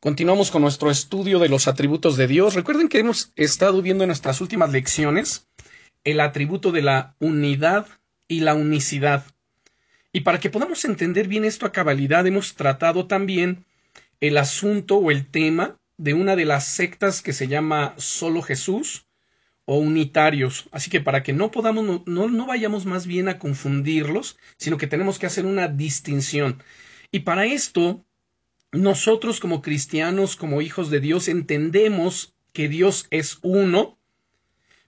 Continuamos con nuestro estudio de los atributos de Dios. Recuerden que hemos estado viendo en nuestras últimas lecciones el atributo de la unidad y la unicidad. Y para que podamos entender bien esto a cabalidad, hemos tratado también el asunto o el tema de una de las sectas que se llama Solo Jesús o unitarios. Así que para que no podamos, no, no vayamos más bien a confundirlos, sino que tenemos que hacer una distinción. Y para esto nosotros como cristianos, como hijos de Dios, entendemos que Dios es uno,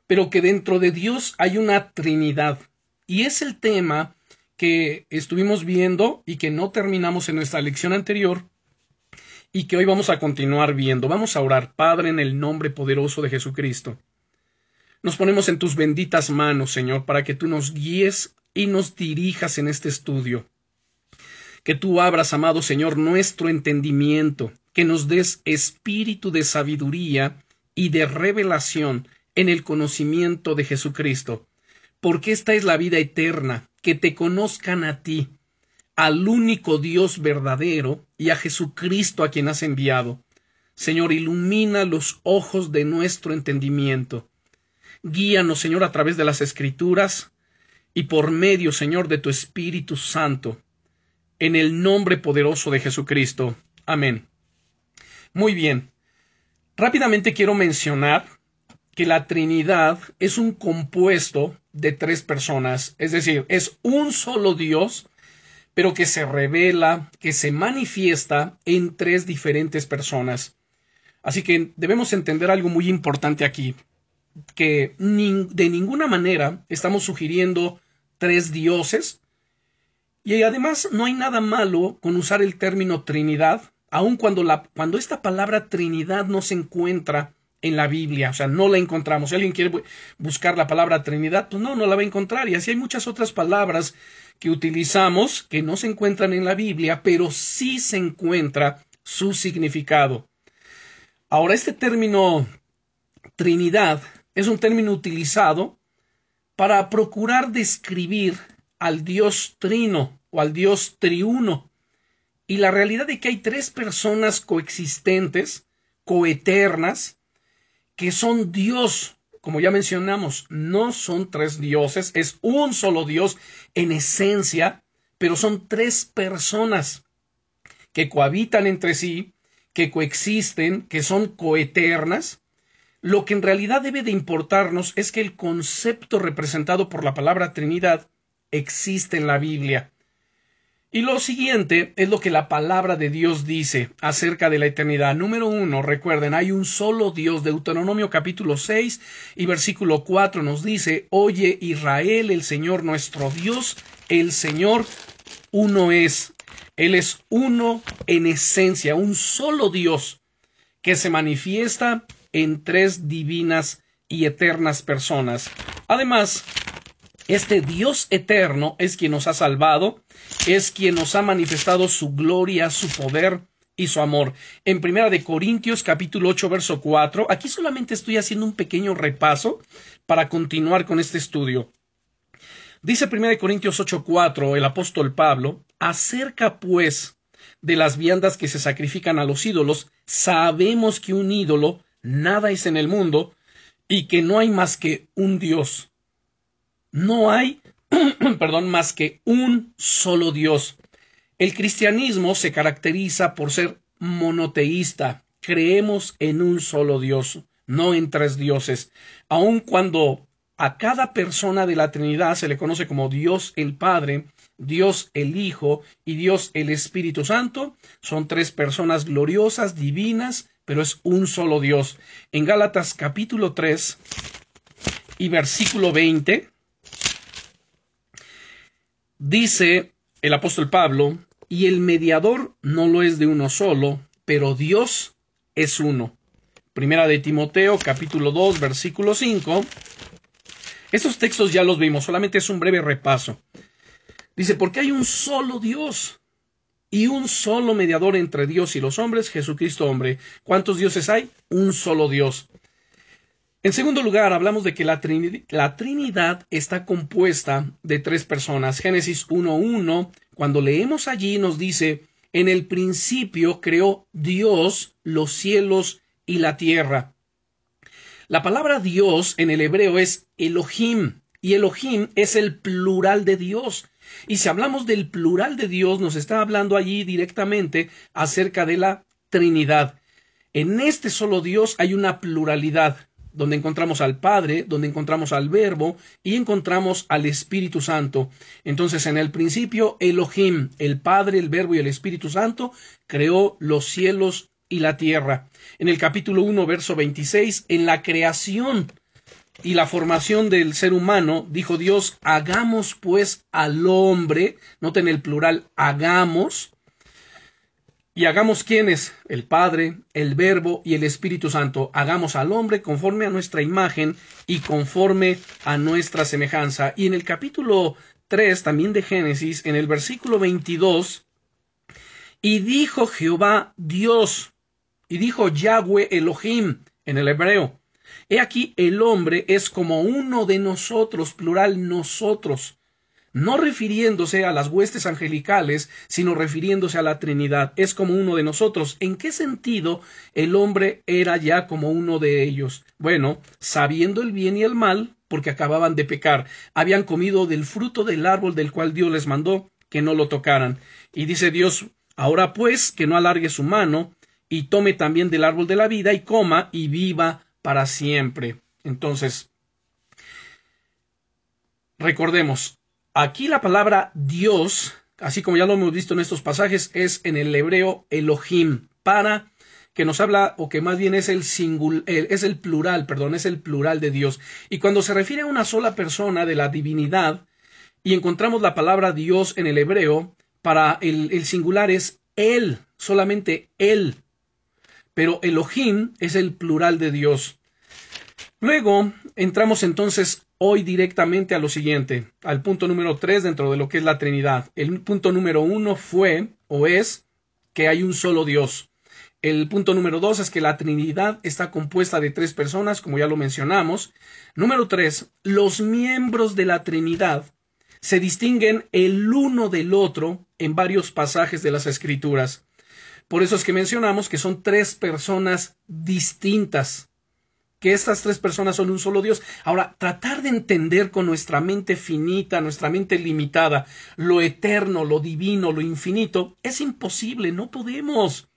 pero que dentro de Dios hay una Trinidad. Y es el tema que estuvimos viendo y que no terminamos en nuestra lección anterior y que hoy vamos a continuar viendo. Vamos a orar, Padre, en el nombre poderoso de Jesucristo. Nos ponemos en tus benditas manos, Señor, para que tú nos guíes y nos dirijas en este estudio que tú abras, amado Señor, nuestro entendimiento, que nos des espíritu de sabiduría y de revelación en el conocimiento de Jesucristo, porque esta es la vida eterna, que te conozcan a ti, al único Dios verdadero y a Jesucristo a quien has enviado. Señor, ilumina los ojos de nuestro entendimiento. Guíanos, Señor, a través de las Escrituras y por medio, Señor, de tu Espíritu Santo en el nombre poderoso de Jesucristo. Amén. Muy bien. Rápidamente quiero mencionar que la Trinidad es un compuesto de tres personas, es decir, es un solo Dios, pero que se revela, que se manifiesta en tres diferentes personas. Así que debemos entender algo muy importante aquí, que de ninguna manera estamos sugiriendo tres dioses, y además no hay nada malo con usar el término Trinidad, aun cuando, la, cuando esta palabra Trinidad no se encuentra en la Biblia, o sea, no la encontramos. Si alguien quiere buscar la palabra Trinidad, pues no, no la va a encontrar. Y así hay muchas otras palabras que utilizamos que no se encuentran en la Biblia, pero sí se encuentra su significado. Ahora, este término Trinidad es un término utilizado para procurar describir al Dios trino o al Dios triuno. Y la realidad de que hay tres personas coexistentes, coeternas, que son Dios, como ya mencionamos, no son tres dioses, es un solo Dios en esencia, pero son tres personas que cohabitan entre sí, que coexisten, que son coeternas. Lo que en realidad debe de importarnos es que el concepto representado por la palabra Trinidad existe en la Biblia. Y lo siguiente es lo que la palabra de Dios dice acerca de la eternidad. Número uno, recuerden, hay un solo Dios. Deuteronomio capítulo 6 y versículo 4 nos dice, Oye Israel, el Señor nuestro Dios, el Señor uno es. Él es uno en esencia, un solo Dios que se manifiesta en tres divinas y eternas personas. Además, este Dios eterno es quien nos ha salvado, es quien nos ha manifestado su gloria, su poder y su amor. En Primera de Corintios capítulo 8 verso 4, aquí solamente estoy haciendo un pequeño repaso para continuar con este estudio. Dice Primera de Corintios 8 4 el apóstol Pablo, acerca pues de las viandas que se sacrifican a los ídolos, sabemos que un ídolo nada es en el mundo y que no hay más que un Dios no hay, perdón, más que un solo Dios. El cristianismo se caracteriza por ser monoteísta. Creemos en un solo Dios, no en tres dioses. Aun cuando a cada persona de la Trinidad se le conoce como Dios el Padre, Dios el Hijo y Dios el Espíritu Santo, son tres personas gloriosas, divinas, pero es un solo Dios. En Gálatas capítulo 3 y versículo 20 Dice el apóstol Pablo, y el mediador no lo es de uno solo, pero Dios es uno. Primera de Timoteo, capítulo 2, versículo 5. Estos textos ya los vimos, solamente es un breve repaso. Dice, porque hay un solo Dios y un solo mediador entre Dios y los hombres, Jesucristo hombre. ¿Cuántos dioses hay? Un solo Dios. En segundo lugar, hablamos de que la, Trinidad está compuesta de tres personas. Génesis 1.1, cuando leemos allí, nos dice, En el principio creó Dios los cielos y la tierra. La palabra Dios en el hebreo es Elohim, y Elohim es el plural de Dios. Y si hablamos del plural de Dios, nos está hablando allí directamente acerca de la Trinidad. En este solo Dios hay una pluralidad, donde encontramos al Padre, donde encontramos al Verbo y encontramos al Espíritu Santo. Entonces, en el principio, Elohim, el Padre, el Verbo y el Espíritu Santo, creó los cielos y la tierra. En el capítulo 1, verso 26, en la creación y la formación del ser humano, dijo Dios, hagamos pues al hombre, noten el plural, hagamos, y hagamos quienes, el Padre, el Verbo y el Espíritu Santo, hagamos al hombre conforme a nuestra imagen y conforme a nuestra semejanza. Y en el capítulo 3 también de Génesis, en el versículo 22, y dijo Jehová Dios, y dijo Yahweh Elohim en el hebreo, He aquí el hombre es como uno de nosotros, plural nosotros, no refiriéndose a las huestes angelicales, sino refiriéndose a la Trinidad. Es como uno de nosotros. ¿En qué sentido el hombre era ya como uno de ellos? Bueno, sabiendo el bien y el mal, porque acababan de pecar, habían comido del fruto del árbol del cual Dios les mandó que no lo tocaran. Y dice Dios, ahora pues que no alargue su mano, y tome también del árbol de la vida, y coma, y viva para siempre. Entonces, recordemos, aquí la palabra Dios, así como ya lo hemos visto en estos pasajes, es en el hebreo Elohim, para que nos habla, o que más bien es el es el plural, perdón, es el plural de Dios. Y cuando se refiere a una sola persona de la divinidad, y encontramos la palabra Dios en el hebreo, para el, el singular es Él, solamente Él pero Elohim es el plural de Dios. Luego entramos entonces hoy directamente a lo siguiente, al punto número tres dentro de lo que es la Trinidad. El punto número uno fue o es que hay un solo Dios. El punto número dos es que la Trinidad está compuesta de tres personas, como ya lo mencionamos. Número tres, los miembros de la Trinidad se distinguen el uno del otro en varios pasajes de las Escrituras. Por eso es que mencionamos que son tres personas distintas, que estas tres personas son un solo Dios. Ahora, tratar de entender con nuestra mente finita, nuestra mente limitada, lo eterno, lo divino, lo infinito, es imposible, no podemos.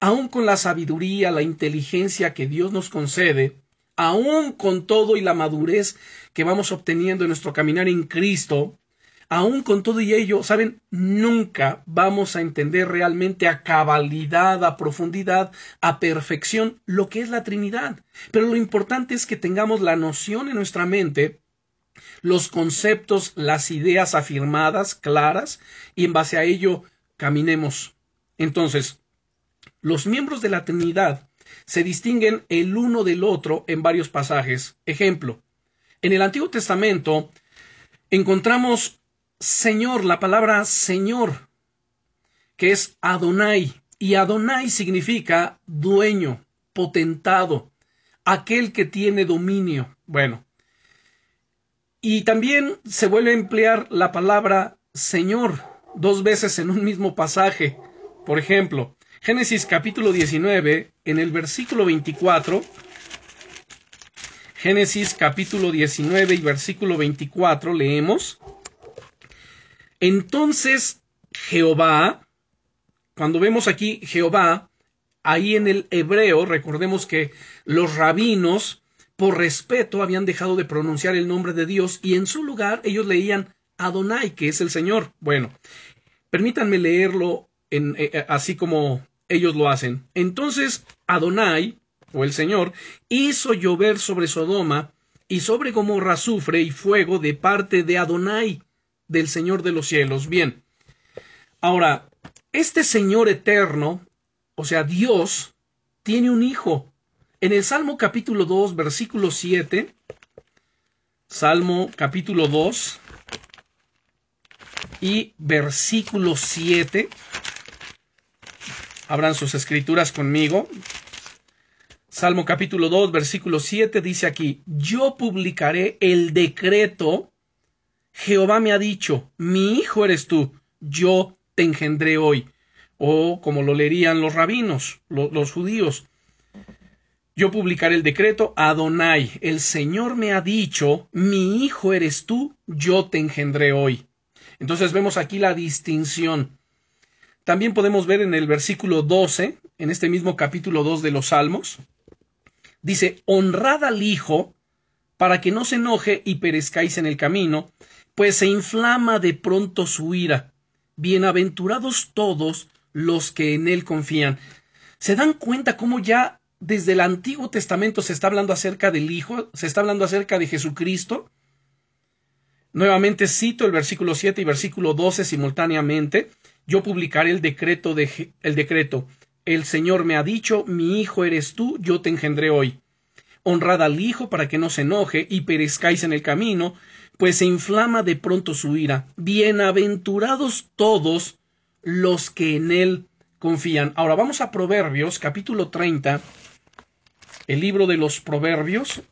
Aún con la sabiduría, la inteligencia que Dios nos concede, aún con todo y la madurez que vamos obteniendo en nuestro caminar en Cristo, aún con todo y ello, saben, nunca vamos a entender realmente a cabalidad, a profundidad, a perfección lo que es la Trinidad. Pero lo importante es que tengamos la noción en nuestra mente, los conceptos, las ideas afirmadas, claras, y en base a ello caminemos. Entonces, los miembros de la Trinidad se distinguen el uno del otro en varios pasajes. Ejemplo, en el Antiguo Testamento encontramos Señor, la palabra Señor, que es Adonai, y Adonai significa dueño, potentado, aquel que tiene dominio. Bueno, y también se vuelve a emplear la palabra Señor dos veces en un mismo pasaje. Por ejemplo, Génesis capítulo 19, en el versículo 24, Génesis capítulo 19 y versículo 24 leemos, entonces Jehová, cuando vemos aquí Jehová, ahí en el hebreo, recordemos que los rabinos, por respeto, habían dejado de pronunciar el nombre de Dios y en su lugar ellos leían Adonai, que es el Señor. Bueno, permítanme leerlo eh, eh, así como ellos lo hacen. Entonces Adonai, o el Señor, hizo llover sobre Sodoma y sobre Gomorra azufre y fuego de parte de Adonai del Señor de los cielos. Bien. Ahora, este Señor eterno, o sea, Dios, tiene un hijo. En el Salmo capítulo 2, versículo 7, Salmo capítulo 2 y versículo 7, abran sus escrituras conmigo. Salmo capítulo 2, versículo 7 dice aquí, yo publicaré el decreto Jehová me ha dicho, mi hijo eres tú, yo te engendré hoy. o como lo leerían los rabinos, los judíos. Yo publicaré el decreto, Adonai, el Señor me ha dicho, mi hijo eres tú, yo te engendré hoy. Entonces vemos aquí la distinción. También podemos ver en el versículo 12, en este mismo capítulo 2 de los Salmos, dice, honrad al Hijo para que no se enoje y perezcáis en el camino, pues se inflama de pronto su ira. Bienaventurados todos los que en él confían. ¿Se dan cuenta cómo ya desde el Antiguo Testamento se está hablando acerca del Hijo, se está hablando acerca de Jesucristo? Nuevamente cito el versículo 7 y versículo 12 simultáneamente. Yo publicaré el decreto de el decreto. El Señor me ha dicho, mi hijo eres tú, yo te engendré hoy. Honrad al Hijo para que no se enoje y perezcáis en el camino, pues se inflama de pronto su ira. Bienaventurados todos los que en él confían. Ahora vamos a Proverbios, capítulo 30, el libro de los Proverbios,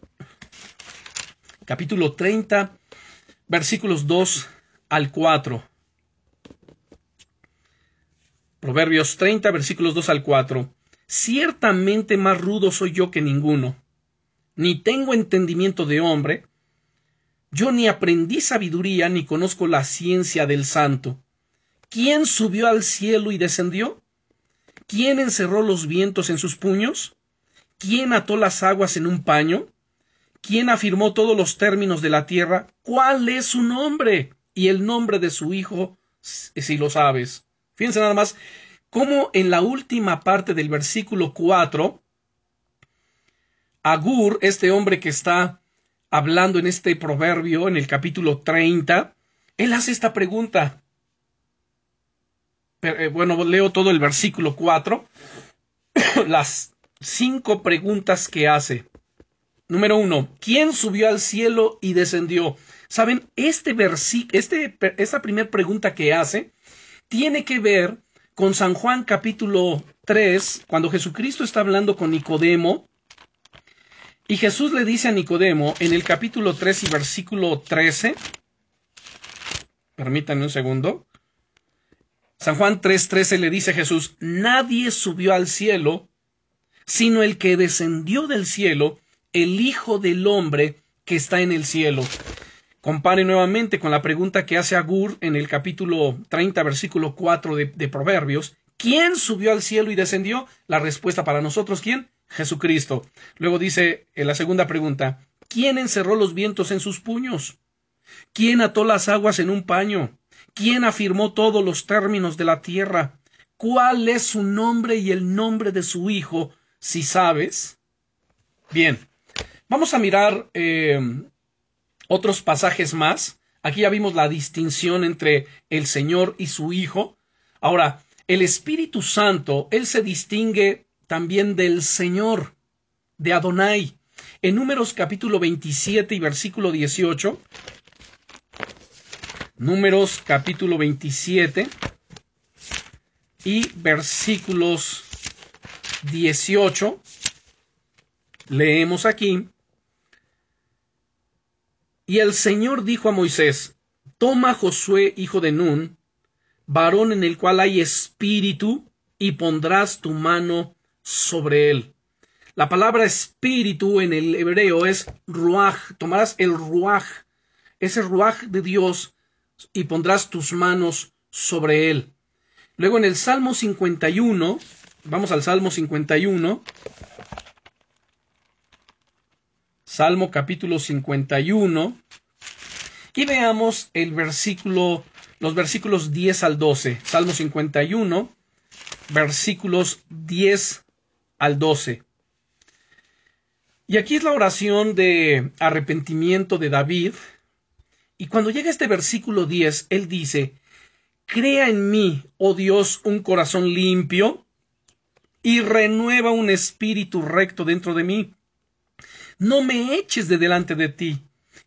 capítulo 30, versículos 2 al 4. Proverbios 30, versículos 2 al 4. Ciertamente más rudo soy yo que ninguno, ni tengo entendimiento de hombre, yo ni aprendí sabiduría, ni conozco la ciencia del santo. ¿Quién subió al cielo y descendió? ¿Quién encerró los vientos en sus puños? ¿Quién ató las aguas en un paño? ¿Quién afirmó todos los términos de la tierra? ¿Cuál es su nombre? Y el nombre de su hijo, si lo sabes. Fíjense nada más cómo en la última parte del versículo 4, Agur, este hombre que está hablando en este proverbio, en el capítulo 30, él hace esta pregunta. Eh, bueno, leo todo el versículo 4, las cinco preguntas que hace. Número uno, ¿quién subió al cielo y descendió? Saben, este versículo, este, esta primera pregunta que hace tiene que ver con San Juan capítulo 3, cuando Jesucristo está hablando con Nicodemo, y Jesús le dice a Nicodemo en el capítulo 3 y versículo 13, permítanme un segundo, San Juan 3:13 le dice a Jesús, nadie subió al cielo, sino el que descendió del cielo, el Hijo del Hombre que está en el cielo. Compare nuevamente con la pregunta que hace Agur en el capítulo 30, versículo 4 de, de Proverbios. ¿Quién subió al cielo y descendió? La respuesta para nosotros, ¿quién? Jesucristo. Luego dice en la segunda pregunta, ¿quién encerró los vientos en sus puños? ¿Quién ató las aguas en un paño? ¿Quién afirmó todos los términos de la tierra? ¿Cuál es su nombre y el nombre de su hijo, si sabes? Bien, vamos a mirar eh, otros pasajes más. Aquí ya vimos la distinción entre el Señor y su Hijo. Ahora, el Espíritu Santo, Él se distingue también del Señor, de Adonai. En Números capítulo 27 y versículo 18, Números capítulo 27 y versículos 18. Leemos aquí. Y el Señor dijo a Moisés, Toma Josué, hijo de Nun, varón en el cual hay espíritu, y pondrás tu mano sobre él. La palabra espíritu en el hebreo es ruach. Tomarás el ruach, ese ruach de Dios y pondrás tus manos sobre él. Luego en el Salmo 51, vamos al Salmo 51, Salmo capítulo 51, y veamos el versículo, los versículos 10 al 12. Salmo 51, versículos 10 al 12. Y aquí es la oración de arrepentimiento de David, y cuando llega este versículo 10, él dice, Crea en mí, oh Dios, un corazón limpio y renueva un espíritu recto dentro de mí. No me eches de delante de ti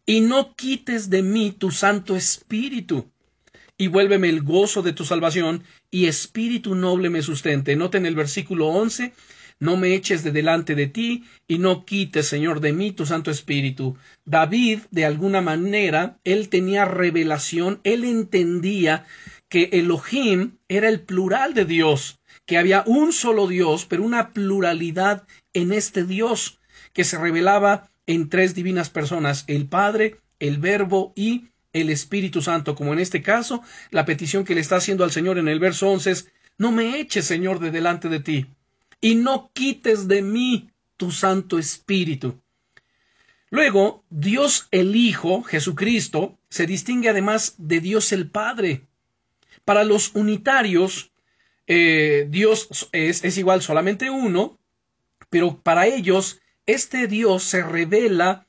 y no quites de mí tu santo espíritu. Y vuélveme el gozo de tu salvación y espíritu noble me sustente. Noten el versículo 11 no me eches de delante de ti y no quites, Señor, de mí tu Santo Espíritu. David, de alguna manera, él tenía revelación, él entendía que Elohim era el plural de Dios, que había un solo Dios, pero una pluralidad en este Dios que se revelaba en tres divinas personas, el Padre, el Verbo y el Espíritu Santo, como en este caso, la petición que le está haciendo al Señor en el verso 11 es, no me eches, Señor, de delante de ti, y no quites de mí tu Santo Espíritu. Luego, Dios el Hijo, Jesucristo, se distingue además de Dios el Padre. Para los unitarios, eh, Dios es, es igual solamente uno, pero para ellos, este Dios se revela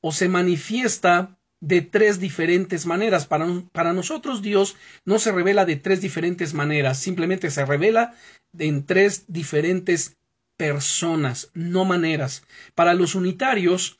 o se manifiesta de tres diferentes maneras. Para, para, nosotros Dios no se revela de tres diferentes maneras, simplemente se revela en tres diferentes personas, no maneras. Para los unitarios,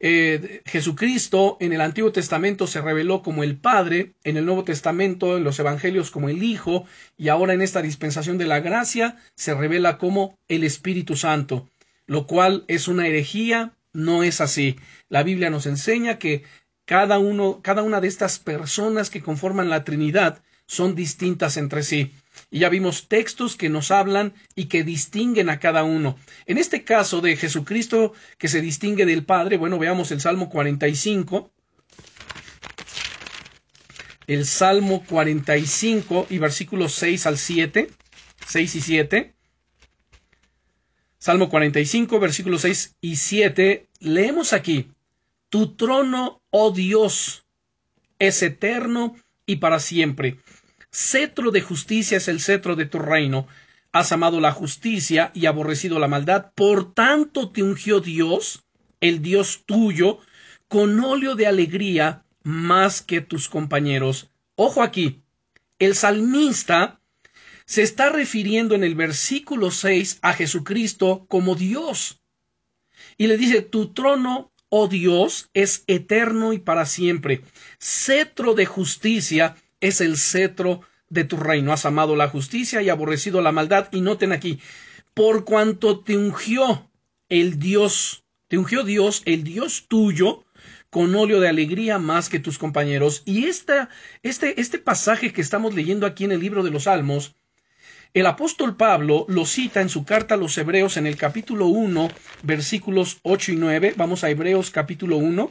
eh, Jesucristo en el Antiguo Testamento se reveló como el Padre, en el Nuevo Testamento, en los Evangelios como el Hijo, y ahora en esta dispensación de la gracia se revela como el Espíritu Santo, lo cual es una herejía, no es así. La Biblia nos enseña que cada uno, cada una de estas personas que conforman la Trinidad son distintas entre sí. Y ya vimos textos que nos hablan y que distinguen a cada uno. En este caso de Jesucristo que se distingue del Padre, bueno, veamos el Salmo 45. El Salmo 45 y versículos 6 al 7, 6 y 7. Salmo 45, versículos 6 y 7, leemos aquí, Tu trono, oh Dios, es eterno y para siempre. Cetro de justicia es el cetro de tu reino. Has amado la justicia y aborrecido la maldad. Por tanto te ungió Dios, el Dios tuyo, con óleo de alegría más que tus compañeros. Ojo aquí. El salmista se está refiriendo en el versículo 6 a Jesucristo como Dios. Y le dice, tu trono, oh Dios, es eterno y para siempre. Cetro de justicia es el cetro de tu reino. Has amado la justicia y aborrecido la maldad. Y noten aquí, por cuanto te ungió el Dios, te ungió Dios, el Dios tuyo, con óleo de alegría más que tus compañeros. Y esta, este, este pasaje que estamos leyendo aquí en el libro de los Salmos, el apóstol Pablo lo cita en su carta a los Hebreos en el capítulo 1, versículos 8 y 9. Vamos a Hebreos capítulo 1.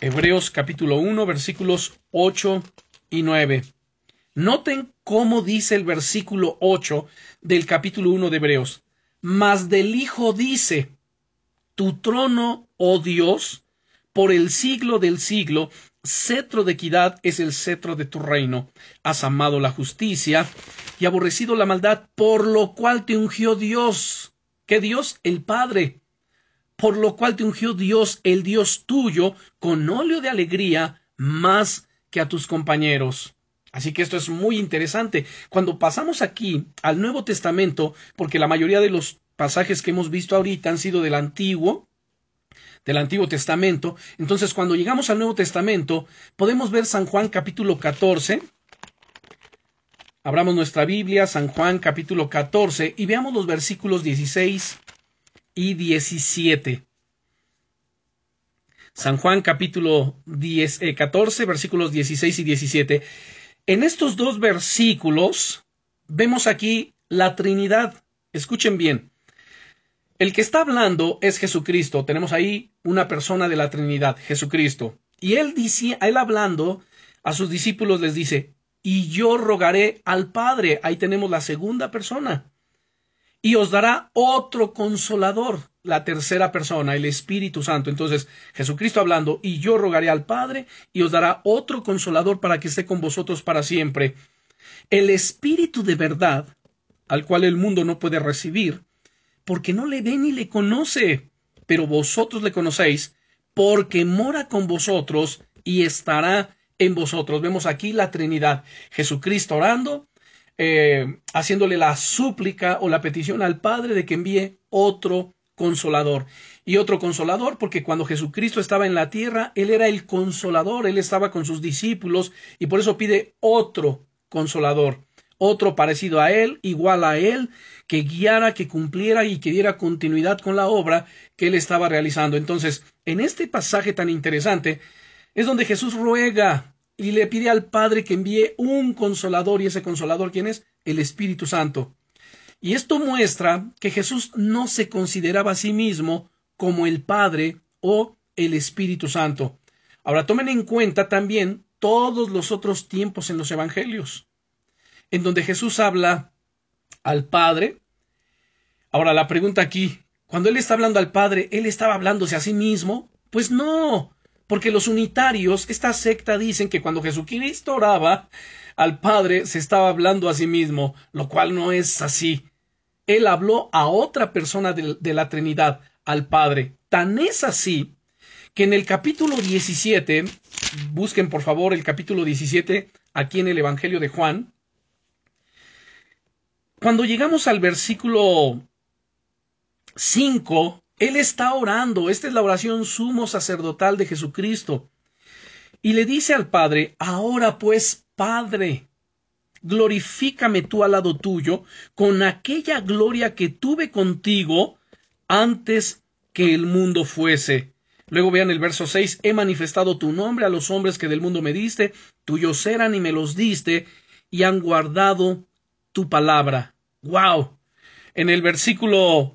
Hebreos capítulo 1, versículos 8 y 9. Noten cómo dice el versículo 8 del capítulo 1 de Hebreos. Mas del Hijo dice, Tu trono, oh Dios, por el siglo del siglo, cetro de equidad es el cetro de tu reino. Has amado la justicia y aborrecido la maldad, por lo cual te ungió Dios. ¿Qué Dios? El Padre por lo cual te ungió Dios, el Dios tuyo, con óleo de alegría, más que a tus compañeros. Así que esto es muy interesante. Cuando pasamos aquí al Nuevo Testamento, porque la mayoría de los pasajes que hemos visto ahorita han sido del Antiguo, del Antiguo Testamento, entonces cuando llegamos al Nuevo Testamento, podemos ver San Juan capítulo 14, abramos nuestra Biblia, San Juan capítulo 14, y veamos los versículos 16 y 17. San Juan capítulo 10, 14 eh, versículos 16 y 17. En estos dos versículos vemos aquí la Trinidad. Escuchen bien. El que está hablando es Jesucristo. Tenemos ahí una persona de la Trinidad, Jesucristo. Y él dice, él hablando a sus discípulos les dice, y yo rogaré al Padre. Ahí tenemos la segunda persona y os dará otro consolador, la tercera persona, el Espíritu Santo. Entonces, Jesucristo hablando, y yo rogaré al Padre, y os dará otro consolador para que esté con vosotros para siempre. El Espíritu de verdad, al cual el mundo no puede recibir, porque no le ve ni le conoce, pero vosotros le conocéis, porque mora con vosotros y estará en vosotros. Vemos aquí la Trinidad, Jesucristo orando, eh, haciéndole la súplica o la petición al Padre de que envíe otro consolador. Y otro consolador, porque cuando Jesucristo estaba en la tierra, Él era el consolador, Él estaba con sus discípulos, y por eso pide otro consolador, otro parecido a Él, igual a Él, que guiara, que cumpliera y que diera continuidad con la obra que Él estaba realizando. Entonces, en este pasaje tan interesante, es donde Jesús ruega y le pide al Padre que envíe un consolador, y ese consolador, ¿quién es? El Espíritu Santo. Y esto muestra que Jesús no se consideraba a sí mismo como el Padre o el Espíritu Santo. Ahora tomen en cuenta también todos los otros tiempos en los Evangelios, en donde Jesús habla al Padre. Ahora la pregunta aquí, cuando Él está hablando al Padre, ¿Él estaba hablándose a sí mismo? Pues no, porque los unitarios, esta secta dicen que cuando Jesucristo oraba al Padre se estaba hablando a sí mismo, lo cual no es así. Él habló a otra persona de, de la Trinidad, al Padre. Tan es así que en el capítulo 17, busquen por favor el capítulo 17 aquí en el Evangelio de Juan, cuando llegamos al versículo 5, él está orando, esta es la oración sumo sacerdotal de Jesucristo, y le dice al Padre, ahora pues, Padre, glorifícame tú al lado tuyo con aquella gloria que tuve contigo antes que el mundo fuese. Luego vean el verso 6, he manifestado tu nombre a los hombres que del mundo me diste, tuyos eran y me los diste, y han guardado tu palabra. ¡Wow! En el versículo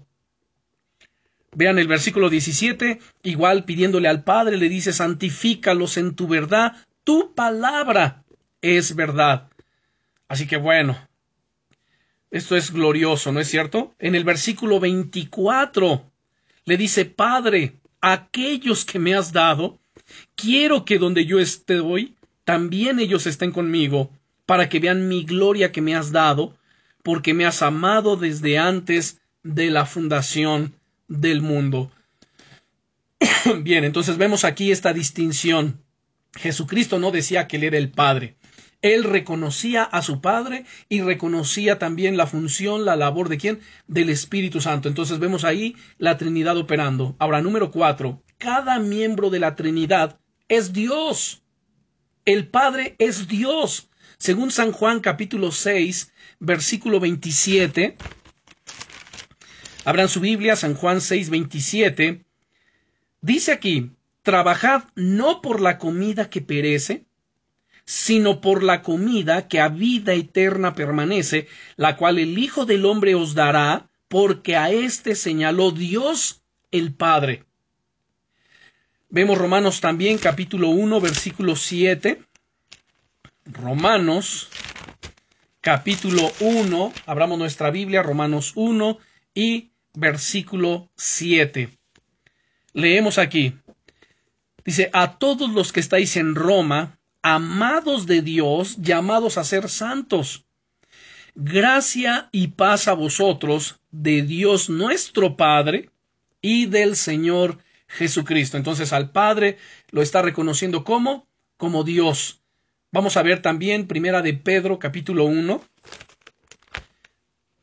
Vean el versículo 17, igual pidiéndole al Padre, le dice, santifícalos en tu verdad, tu palabra es verdad. Así que bueno, esto es glorioso, ¿no es cierto? En el versículo 24 le dice, Padre, aquellos que me has dado, quiero que donde yo esté hoy, también ellos estén conmigo, para que vean mi gloria que me has dado, porque me has amado desde antes de la fundación del mundo. Bien, entonces vemos aquí esta distinción. Jesucristo no decía que él era el Padre. Él reconocía a su Padre y reconocía también la función, la labor de quién? Del Espíritu Santo. Entonces vemos ahí la Trinidad operando. Ahora, número cuatro. Cada miembro de la Trinidad es Dios. El Padre es Dios. Según San Juan capítulo 6, versículo 27, Abran su Biblia, San Juan 6, 27. Dice aquí, trabajad no por la comida que perece, sino por la comida que a vida eterna permanece, la cual el Hijo del Hombre os dará, porque a éste señaló Dios el Padre. Vemos Romanos también, capítulo 1, versículo 7. Romanos, capítulo 1, abramos nuestra Biblia, Romanos 1 y versículo 7. Leemos aquí. Dice, a todos los que estáis en Roma, amados de Dios, llamados a ser santos. Gracia y paz a vosotros de Dios nuestro Padre y del Señor Jesucristo. Entonces al Padre lo está reconociendo como como Dios. Vamos a ver también Primera de Pedro capítulo 1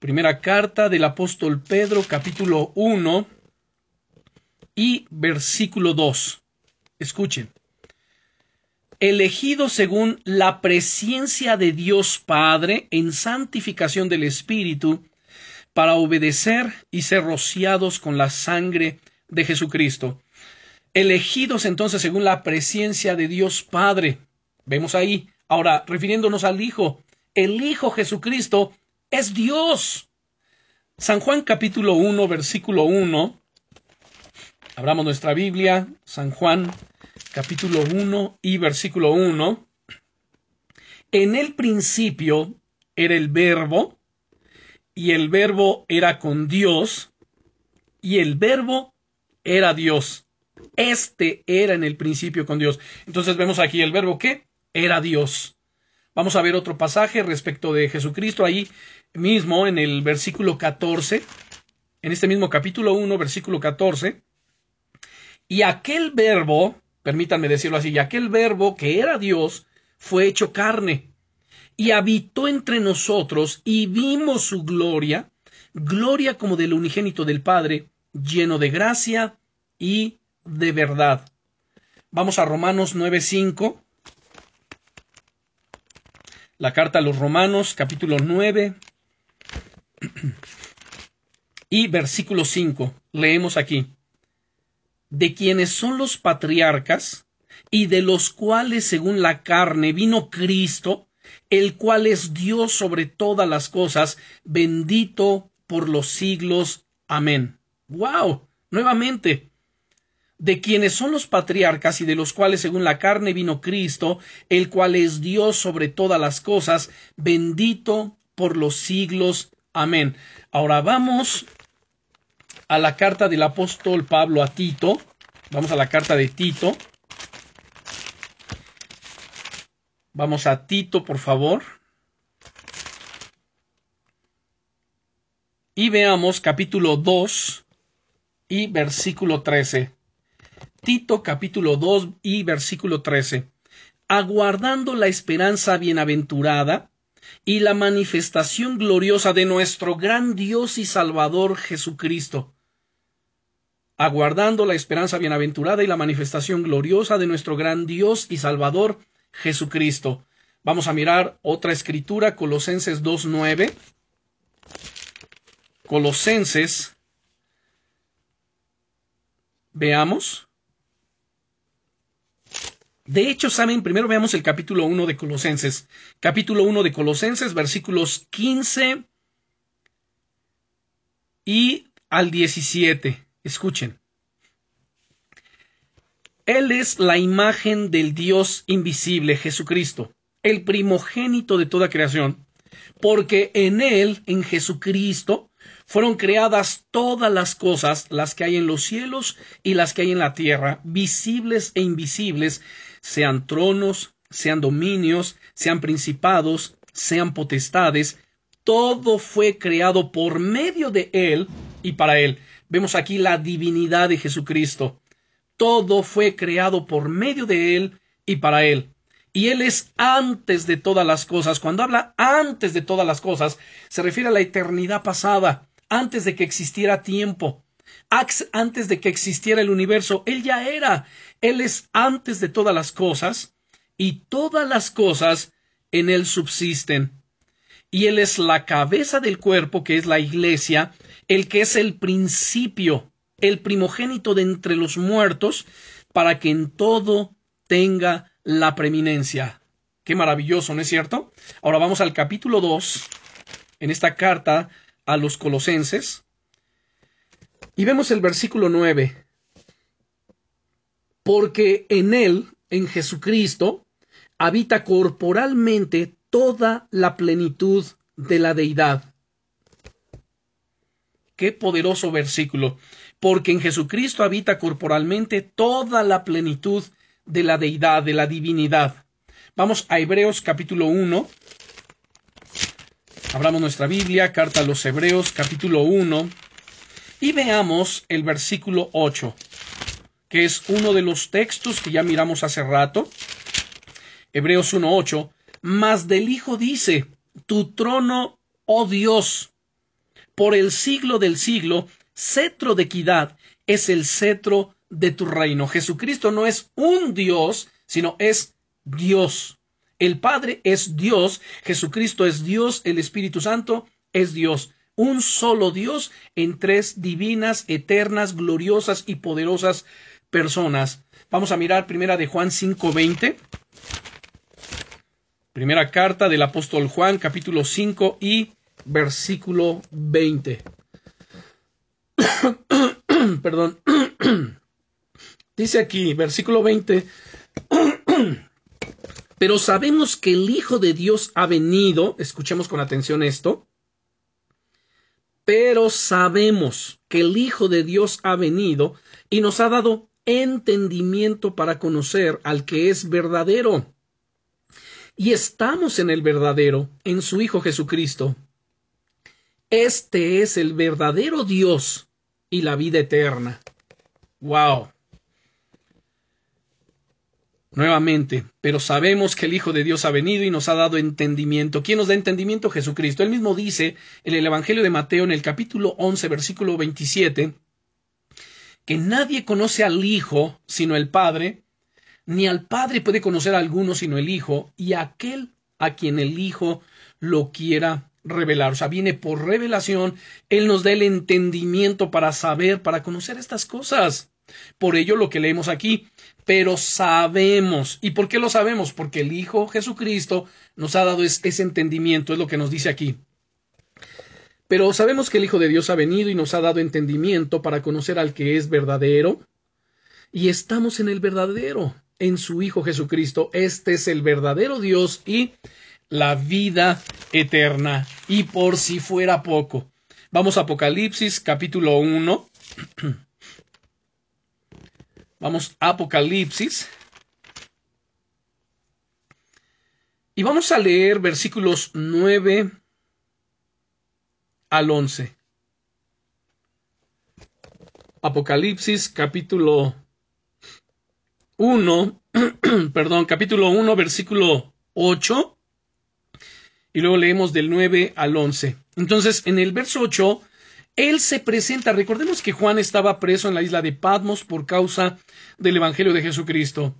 Primera carta del apóstol Pedro, capítulo 1 y versículo 2. Escuchen. Elegido según la presencia de Dios Padre en santificación del Espíritu, para obedecer y ser rociados con la sangre de Jesucristo. Elegidos entonces según la presencia de Dios Padre. Vemos ahí. Ahora, refiriéndonos al Hijo, el Hijo Jesucristo es Dios. San Juan capítulo 1, versículo 1. Abramos nuestra Biblia, San Juan capítulo 1 y versículo 1. En el principio era el verbo, y el verbo era con Dios, y el verbo era Dios. Este era en el principio con Dios. Entonces vemos aquí el verbo que era Dios. Vamos a ver otro pasaje respecto de Jesucristo ahí mismo en el versículo 14, en este mismo capítulo 1, versículo 14. Y aquel verbo, permítanme decirlo así, y aquel verbo que era Dios fue hecho carne y habitó entre nosotros y vimos su gloria, gloria como del unigénito del Padre, lleno de gracia y de verdad. Vamos a Romanos 9:5 la carta a los Romanos, capítulo 9 y versículo 5. Leemos aquí. De quienes son los patriarcas, y de los cuales según la carne vino Cristo, el cual es Dios sobre todas las cosas, bendito por los siglos. Amén. ¡Wow! Nuevamente, de quienes son los patriarcas y de los cuales según la carne vino Cristo, el cual es Dios sobre todas las cosas, bendito por los siglos. Amén. Ahora vamos a la carta del apóstol Pablo a Tito. Vamos a la carta de Tito. Vamos a Tito, por favor. Y veamos capítulo 2 y versículo 13. Tito capítulo 2 y versículo 13. Aguardando la esperanza bienaventurada y la manifestación gloriosa de nuestro gran Dios y Salvador Jesucristo. Aguardando la esperanza bienaventurada y la manifestación gloriosa de nuestro gran Dios y Salvador Jesucristo. Vamos a mirar otra escritura, Colosenses 2.9. Colosenses. Veamos. De hecho, saben, primero veamos el capítulo 1 de Colosenses. Capítulo 1 de Colosenses, versículos 15 y al 17. Escuchen. Él es la imagen del Dios invisible, Jesucristo, el primogénito de toda creación, porque en Él, en Jesucristo, fueron creadas todas las cosas, las que hay en los cielos y las que hay en la tierra, visibles e invisibles, sean tronos, sean dominios, sean principados, sean potestades, todo fue creado por medio de Él y para Él. Vemos aquí la divinidad de Jesucristo todo fue creado por medio de Él y para Él. Y Él es antes de todas las cosas. Cuando habla antes de todas las cosas, se refiere a la eternidad pasada, antes de que existiera tiempo, antes de que existiera el universo. Él ya era. Él es antes de todas las cosas y todas las cosas en Él subsisten. Y Él es la cabeza del cuerpo, que es la iglesia, el que es el principio el primogénito de entre los muertos, para que en todo tenga la preeminencia. Qué maravilloso, ¿no es cierto? Ahora vamos al capítulo 2, en esta carta a los colosenses, y vemos el versículo 9. Porque en él, en Jesucristo, habita corporalmente toda la plenitud de la deidad. Qué poderoso versículo porque en Jesucristo habita corporalmente toda la plenitud de la deidad, de la divinidad. Vamos a Hebreos capítulo 1. Abramos nuestra Biblia, carta a los Hebreos capítulo 1 y veamos el versículo 8, que es uno de los textos que ya miramos hace rato. Hebreos 1.8, mas del Hijo dice, tu trono, oh Dios, por el siglo del siglo, cetro de equidad es el cetro de tu reino. Jesucristo no es un Dios, sino es Dios. El Padre es Dios, Jesucristo es Dios, el Espíritu Santo es Dios. Un solo Dios en tres divinas, eternas, gloriosas y poderosas personas. Vamos a mirar primera de Juan 5:20. Primera carta del apóstol Juan, capítulo 5 y versículo 20. Perdón. Dice aquí, versículo 20. Pero sabemos que el Hijo de Dios ha venido, escuchemos con atención esto, pero sabemos que el Hijo de Dios ha venido y nos ha dado entendimiento para conocer al que es verdadero. Y estamos en el verdadero, en su Hijo Jesucristo. Este es el verdadero Dios y la vida eterna. ¡Wow! Nuevamente, pero sabemos que el Hijo de Dios ha venido y nos ha dado entendimiento. ¿Quién nos da entendimiento? Jesucristo. Él mismo dice en el Evangelio de Mateo, en el capítulo 11, versículo 27, que nadie conoce al Hijo sino el Padre, ni al Padre puede conocer a alguno sino el Hijo, y aquel a quien el Hijo lo quiera revelar, o sea, viene por revelación, Él nos da el entendimiento para saber, para conocer estas cosas. Por ello lo que leemos aquí, pero sabemos. ¿Y por qué lo sabemos? Porque el Hijo Jesucristo nos ha dado ese entendimiento, es lo que nos dice aquí. Pero sabemos que el Hijo de Dios ha venido y nos ha dado entendimiento para conocer al que es verdadero, y estamos en el verdadero, en su Hijo Jesucristo. Este es el verdadero Dios y la vida eterna. Y por si fuera poco. Vamos a Apocalipsis capítulo 1. Vamos a Apocalipsis. Y vamos a leer versículos 9 al 11. Apocalipsis capítulo 1, perdón, capítulo 1, versículo 8, y luego leemos del 9 al 11. Entonces, en el verso 8, él se presenta, recordemos que Juan estaba preso en la isla de Patmos por causa del Evangelio de Jesucristo.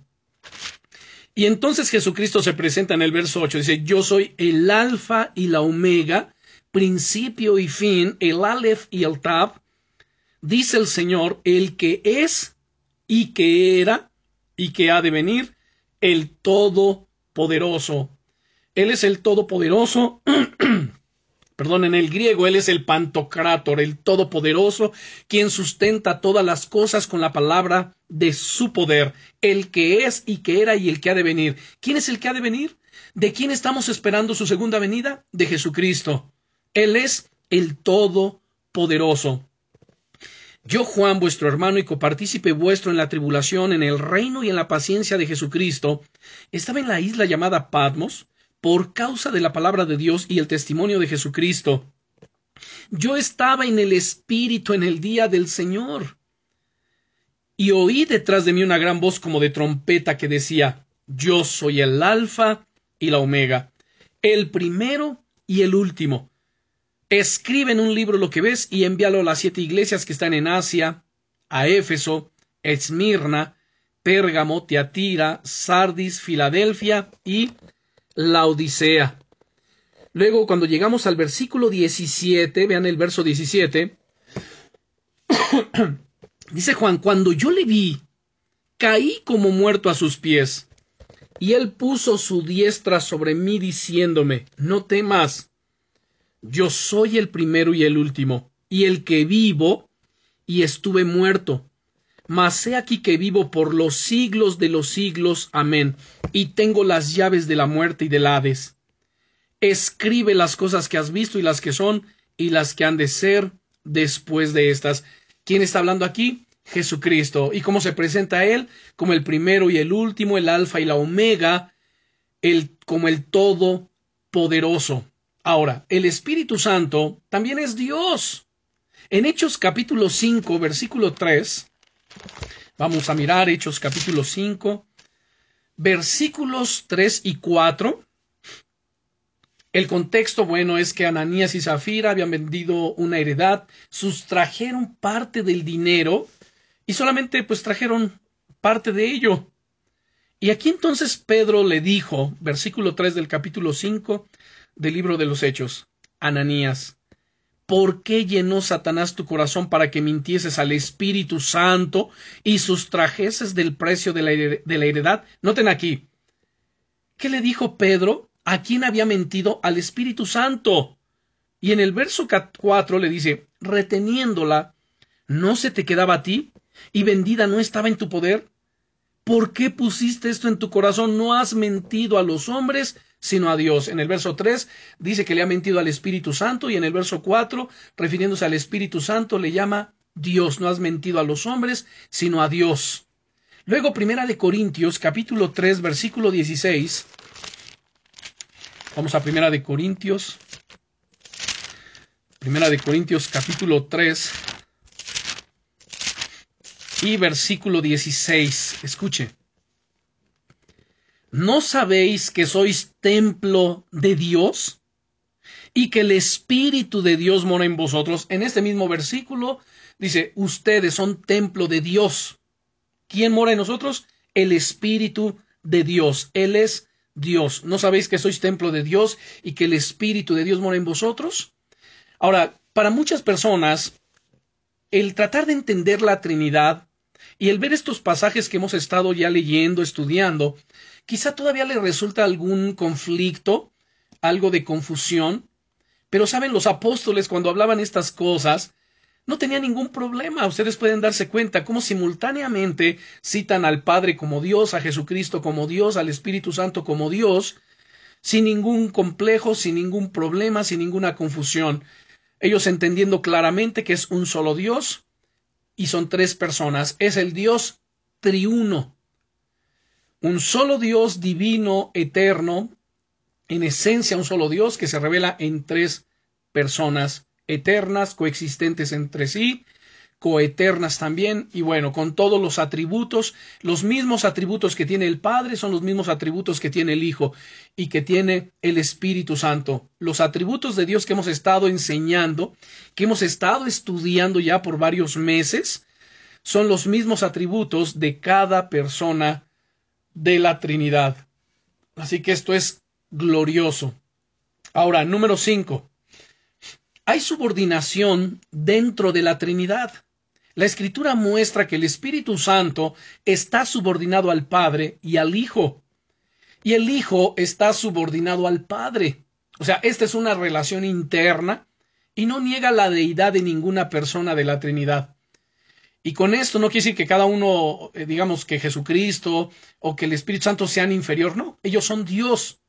Y entonces Jesucristo se presenta en el verso 8, dice, yo soy el alfa y la omega, principio y fin, el aleph y el tab, dice el Señor, el que es y que era y que ha de venir el Todopoderoso. Él es el Todopoderoso. Perdón, en el griego Él es el Pantocrátor, el Todopoderoso, quien sustenta todas las cosas con la palabra de su poder, el que es y que era y el que ha de venir. ¿Quién es el que ha de venir? ¿De quién estamos esperando su segunda venida? De Jesucristo. Él es el Todopoderoso. Yo, Juan, vuestro hermano y copartícipe vuestro en la tribulación, en el reino y en la paciencia de Jesucristo, estaba en la isla llamada Patmos, por causa de la palabra de Dios y el testimonio de Jesucristo. Yo estaba en el Espíritu en el día del Señor. Y oí detrás de mí una gran voz como de trompeta que decía, Yo soy el Alfa y la Omega, el primero y el último escribe en un libro lo que ves y envíalo a las siete iglesias que están en Asia, a Éfeso, Esmirna, Pérgamo, Teatira, Sardis, Filadelfia y la Odisea. Luego, cuando llegamos al versículo 17, vean el verso 17, dice Juan, cuando yo le vi, caí como muerto a sus pies, y él puso su diestra sobre mí diciéndome, no temas, yo soy el primero y el último, y el que vivo, y estuve muerto. Mas he aquí que vivo por los siglos de los siglos. Amén. Y tengo las llaves de la muerte y del Hades. Escribe las cosas que has visto y las que son y las que han de ser después de estas. ¿Quién está hablando aquí? Jesucristo. ¿Y cómo se presenta Él? Como el primero y el último, el alfa y la omega, el, como el todopoderoso. Ahora, el Espíritu Santo también es Dios. En Hechos capítulo 5, versículo 3, vamos a mirar Hechos capítulo 5, versículos 3 y 4. El contexto, bueno, es que Ananías y Zafira habían vendido una heredad, sustrajeron parte del dinero y solamente pues trajeron parte de ello. Y aquí entonces Pedro le dijo, versículo 3 del capítulo 5, del libro de los Hechos, Ananías, ¿por qué llenó Satanás tu corazón para que mintieses al Espíritu Santo y sustrajeses del precio de la, de la heredad? Noten aquí, ¿qué le dijo Pedro? ¿A quién había mentido? Al Espíritu Santo. Y en el verso 4 le dice, reteniéndola, ¿no se te quedaba a ti? ¿Y vendida no estaba en tu poder? ¿Por qué pusiste esto en tu corazón? No has mentido a los hombres, sino a Dios. En el verso 3 dice que le ha mentido al Espíritu Santo y en el verso 4, refiriéndose al Espíritu Santo, le llama Dios. No has mentido a los hombres, sino a Dios. Luego, Primera de Corintios, capítulo 3, versículo 16. Vamos a Primera de Corintios. Primera de Corintios, capítulo 3 y versículo 16. Escuche. ¿No sabéis que sois templo de Dios? Y que el Espíritu de Dios mora en vosotros. En este mismo versículo dice, ustedes son templo de Dios. ¿Quién mora en nosotros? El Espíritu de Dios. Él es Dios. ¿No sabéis que sois templo de Dios y que el Espíritu de Dios mora en vosotros? Ahora, para muchas personas, el tratar de entender la Trinidad Y el ver estos pasajes que hemos estado ya leyendo, estudiando, quizá todavía le resulta algún conflicto, algo de confusión, pero saben, los apóstoles cuando hablaban estas cosas, no tenían ningún problema. Ustedes pueden darse cuenta cómo simultáneamente citan al Padre como Dios, a Jesucristo como Dios, al Espíritu Santo como Dios, sin ningún complejo, sin ningún problema, sin ninguna confusión. Ellos entendiendo claramente que es un solo Dios y son tres personas. Es el Dios triuno. Un solo Dios divino, eterno, en esencia un solo Dios que se revela en tres personas eternas, coexistentes entre sí, coeternas también, y bueno, con todos los atributos, los mismos atributos que tiene el Padre son los mismos atributos que tiene el Hijo y que tiene el Espíritu Santo. Los atributos de Dios que hemos estado enseñando, que hemos estado estudiando ya por varios meses, son los mismos atributos de cada persona de la Trinidad. Así que esto es glorioso. Ahora, número cinco. Hay subordinación dentro de la Trinidad. La Escritura muestra que el Espíritu Santo está subordinado al Padre y al Hijo. Y el Hijo está subordinado al Padre. O sea, esta es una relación interna y no niega la deidad de ninguna persona de la Trinidad. Y con esto no quiere decir que cada uno, eh, digamos, que Jesucristo o que el Espíritu Santo sean inferior, no, ellos son Dios.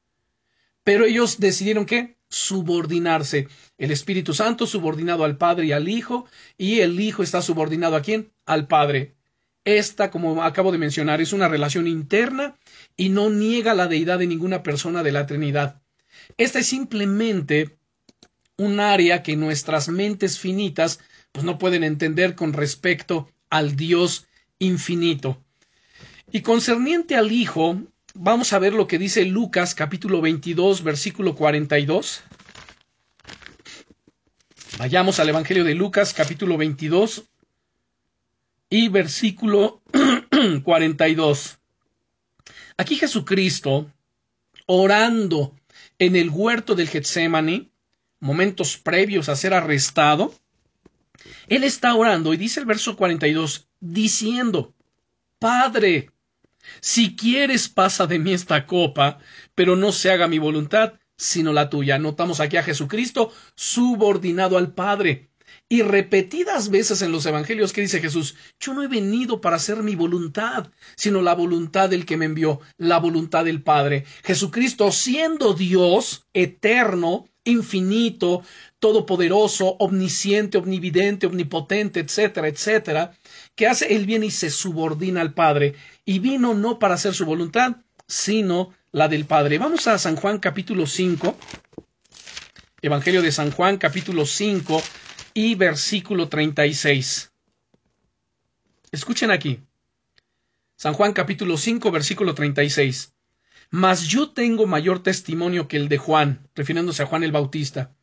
Pero ellos decidieron que subordinarse. El Espíritu Santo subordinado al Padre y al Hijo, y el Hijo está subordinado a quién? Al Padre. Esta, como acabo de mencionar, es una relación interna y no niega la deidad de ninguna persona de la Trinidad. Esta es simplemente un área que nuestras mentes finitas pues no pueden entender con respecto al Dios infinito. Y concerniente al Hijo, Vamos a ver lo que dice Lucas capítulo 22 versículo 42. Vayamos al Evangelio de Lucas capítulo 22 y versículo 42. Aquí Jesucristo, orando en el huerto del Getsemani, momentos previos a ser arrestado, él está orando y dice el verso 42, diciendo, Padre, si quieres, pasa de mí esta copa, pero no se haga mi voluntad, sino la tuya. Notamos aquí a Jesucristo subordinado al Padre. Y repetidas veces en los evangelios que dice Jesús, yo no he venido para hacer mi voluntad, sino la voluntad del que me envió, la voluntad del Padre. Jesucristo siendo Dios eterno, infinito, todopoderoso, omnisciente, omnividente, omnipotente, etcétera, etcétera, que hace el bien y se subordina al Padre, y vino no para hacer su voluntad, sino la del Padre. Vamos a San Juan capítulo 5, Evangelio de San Juan capítulo 5 y versículo 36. Escuchen aquí. San Juan capítulo 5 versículo 36. Mas yo tengo mayor testimonio que el de Juan, refiriéndose a Juan el Bautista.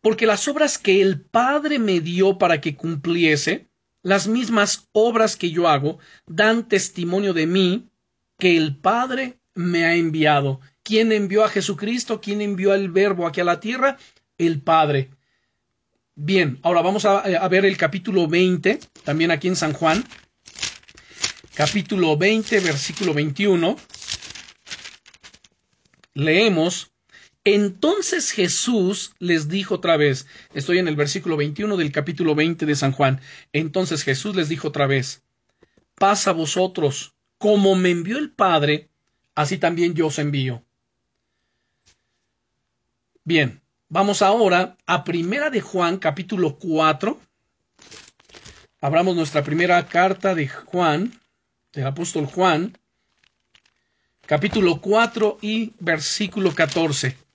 Porque las obras que el Padre me dio para que cumpliese, las mismas obras que yo hago dan testimonio de mí que el Padre me ha enviado. ¿Quién envió a Jesucristo? ¿Quién envió al Verbo aquí a la tierra? El Padre. Bien, ahora vamos a, a, ver el capítulo 20, también aquí en San Juan. Capítulo 20, versículo 21. Leemos, entonces Jesús les dijo otra vez, estoy en el versículo 21 del capítulo 20 de San Juan, entonces Jesús les dijo otra vez, pasa vosotros, como me envió el Padre, así también yo os envío. Bien, vamos ahora a Primera de Juan, capítulo 4. Abramos nuestra primera carta de Juan, del apóstol Juan, capítulo 4 y versículo 14.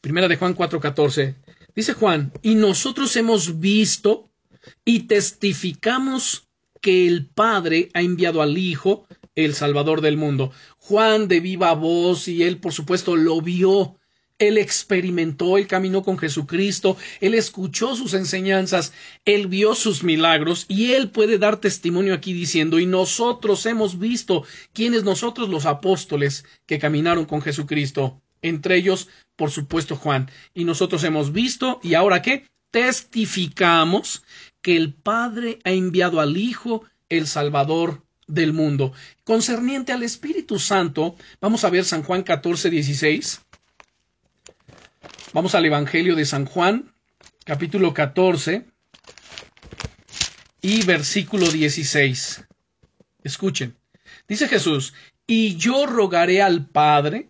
Primera de Juan 4:14. Dice Juan, y nosotros hemos visto y testificamos que el Padre ha enviado al Hijo, el Salvador del mundo. Juan de viva voz y él por supuesto lo vio. Él experimentó, él caminó con Jesucristo, él escuchó sus enseñanzas, él vio sus milagros y él puede dar testimonio aquí diciendo, y nosotros hemos visto, quienes nosotros los apóstoles que caminaron con Jesucristo entre ellos, por supuesto, Juan. Y nosotros hemos visto, y ahora qué, testificamos que el Padre ha enviado al Hijo, el Salvador del mundo. Concerniente al Espíritu Santo, vamos a ver San Juan 14, 16. Vamos al Evangelio de San Juan, capítulo 14 y versículo 16. Escuchen. Dice Jesús, y yo rogaré al Padre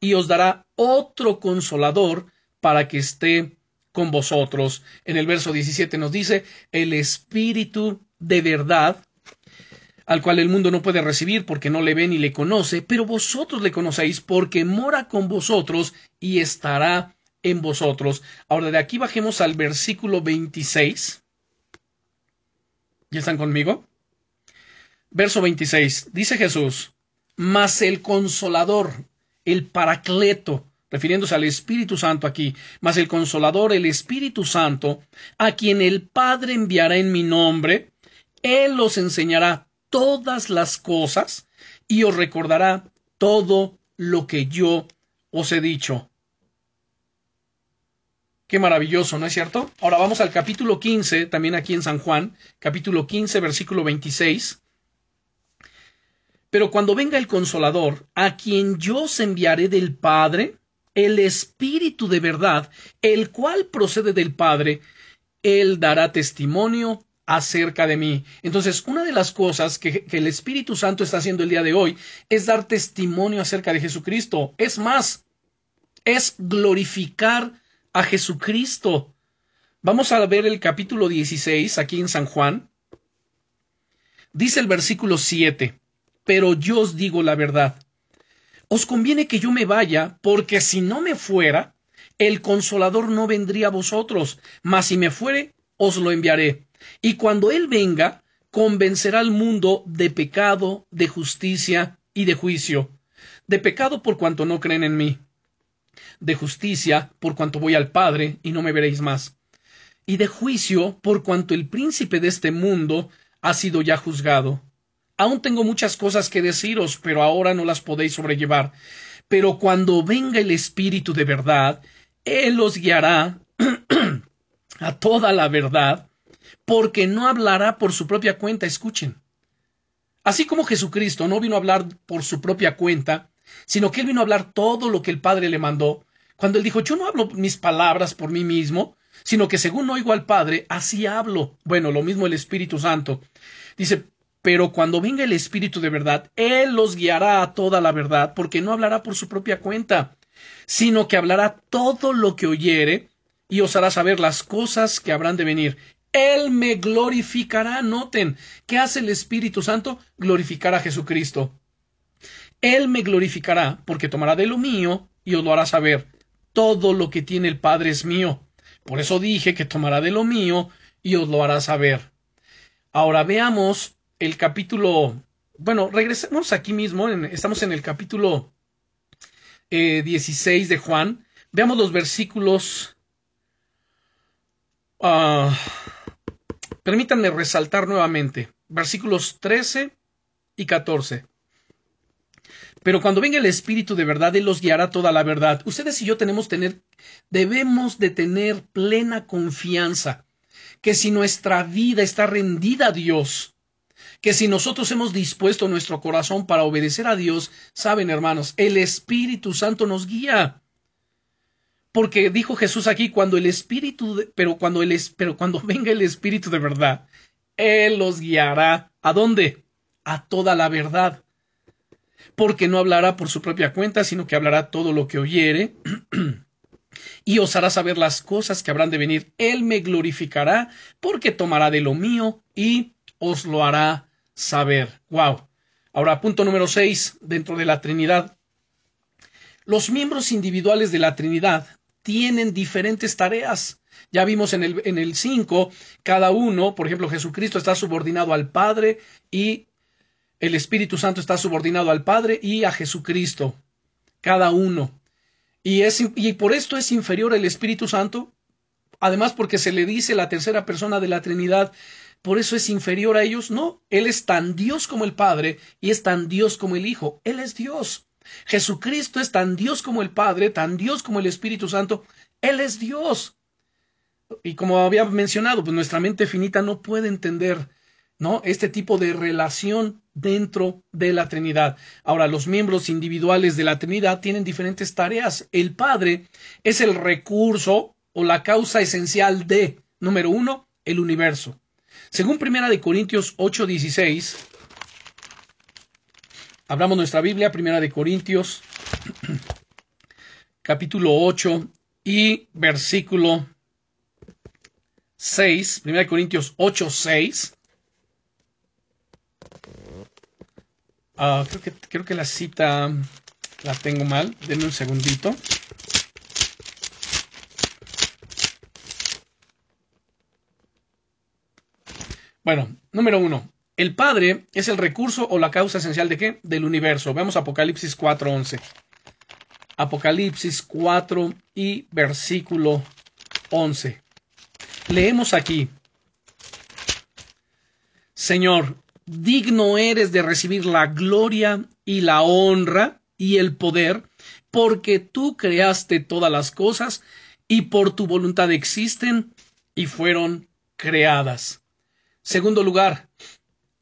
y os dará otro consolador para que esté con vosotros. En el verso 17 nos dice, el Espíritu de verdad, al cual el mundo no puede recibir porque no le ve ni le conoce, pero vosotros le conocéis porque mora con vosotros y estará en vosotros. Ahora de aquí bajemos al versículo 26. ¿Ya están conmigo? Verso 26. Dice Jesús, mas el consolador, el paracleto, refiriéndose al Espíritu Santo aquí, mas el consolador, el Espíritu Santo, a quien el Padre enviará en mi nombre, Él os enseñará todas las cosas y os recordará todo lo que yo os he dicho. Qué maravilloso, ¿no es cierto? Ahora vamos al capítulo 15, también aquí en San Juan, capítulo 15, versículo 26. Pero cuando venga el consolador, a quien yo os enviaré del Padre, el Espíritu de verdad, el cual procede del Padre, Él dará testimonio acerca de mí. Entonces, una de las cosas que, el Espíritu Santo está haciendo el día de hoy es dar testimonio acerca de Jesucristo. Es más, es glorificar a Jesucristo. Vamos a ver el capítulo 16 aquí en San Juan. Dice el versículo 7, pero yo os digo la verdad os conviene que yo me vaya, porque si no me fuera, el consolador no vendría a vosotros, mas si me fuere, os lo enviaré. Y cuando él venga, convencerá al mundo de pecado, de justicia y de juicio. De pecado por cuanto no creen en mí. De justicia por cuanto voy al Padre y no me veréis más. Y de juicio por cuanto el príncipe de este mundo ha sido ya juzgado. Aún tengo muchas cosas que deciros, pero ahora no las podéis sobrellevar. Pero cuando venga el Espíritu de verdad, Él os guiará a toda la verdad, porque no hablará por su propia cuenta. Escuchen. Así como Jesucristo no vino a hablar por su propia cuenta, sino que Él vino a hablar todo lo que el Padre le mandó, cuando Él dijo, yo no hablo mis palabras por mí mismo, sino que según oigo al Padre, así hablo. Bueno, lo mismo el Espíritu Santo. Dice, pero cuando venga el Espíritu de verdad, Él los guiará a toda la verdad, porque no hablará por su propia cuenta, sino que hablará todo lo que oyere y os hará saber las cosas que habrán de venir. Él me glorificará. Noten, ¿qué hace el Espíritu Santo? Glorificar a Jesucristo. Él me glorificará porque tomará de lo mío y os lo hará saber. Todo lo que tiene el Padre es mío. Por eso dije que tomará de lo mío y os lo hará saber. Ahora veamos el capítulo, bueno, regresemos aquí mismo, estamos en el capítulo 16 eh, de Juan. Veamos los versículos. Uh, permítanme resaltar nuevamente. Versículos 13 y 14. Pero cuando venga el Espíritu de verdad, Él los guiará toda la verdad. Ustedes y yo tenemos tener, debemos de tener plena confianza que si nuestra vida está rendida a Dios, que si nosotros hemos dispuesto nuestro corazón para obedecer a Dios, saben hermanos, el Espíritu Santo nos guía. Porque dijo Jesús aquí, cuando el Espíritu, pero cuando el, pero cuando venga el Espíritu de verdad, Él los guiará. ¿A dónde? A toda la verdad. Porque no hablará por su propia cuenta, sino que hablará todo lo que oyere. y os hará saber las cosas que habrán de venir. Él me glorificará, porque tomará de lo mío y os lo hará saber. Wow. Ahora, punto número 6, dentro de la Trinidad. Los miembros individuales de la Trinidad tienen diferentes tareas. Ya vimos en el, en el 5, cada uno, por ejemplo, Jesucristo está subordinado al Padre y el Espíritu Santo está subordinado al Padre y a Jesucristo. Cada uno. Y, es, y por esto es inferior el Espíritu Santo. Además, porque se le dice la tercera persona de la Trinidad por eso es inferior a ellos. No, Él es tan Dios como el Padre y es tan Dios como el Hijo. Él es Dios. Jesucristo es tan Dios como el Padre, tan Dios como el Espíritu Santo. Él es Dios. Y como había mencionado, pues nuestra mente finita no puede entender ¿no? Este tipo de relación dentro de la Trinidad. Ahora, los miembros individuales de la Trinidad tienen diferentes tareas. El Padre es el recurso o la causa esencial de, número uno, el universo. Según Primera de Corintios 8:16, hablamos nuestra Biblia, Primera de Corintios, capítulo 8 y versículo 6, Primera de Corintios 8, 6. Ah, creo, que, creo que la cita la tengo mal. Denme un segundito. Bueno, número uno. El Padre es el recurso o la causa esencial de qué? Del universo. Veamos Apocalipsis 4.11. Apocalipsis 4 y versículo 11. Leemos aquí. Señor, digno eres de recibir la gloria y la honra y el poder, porque tú creaste todas las cosas y por tu voluntad existen y fueron creadas. Segundo lugar,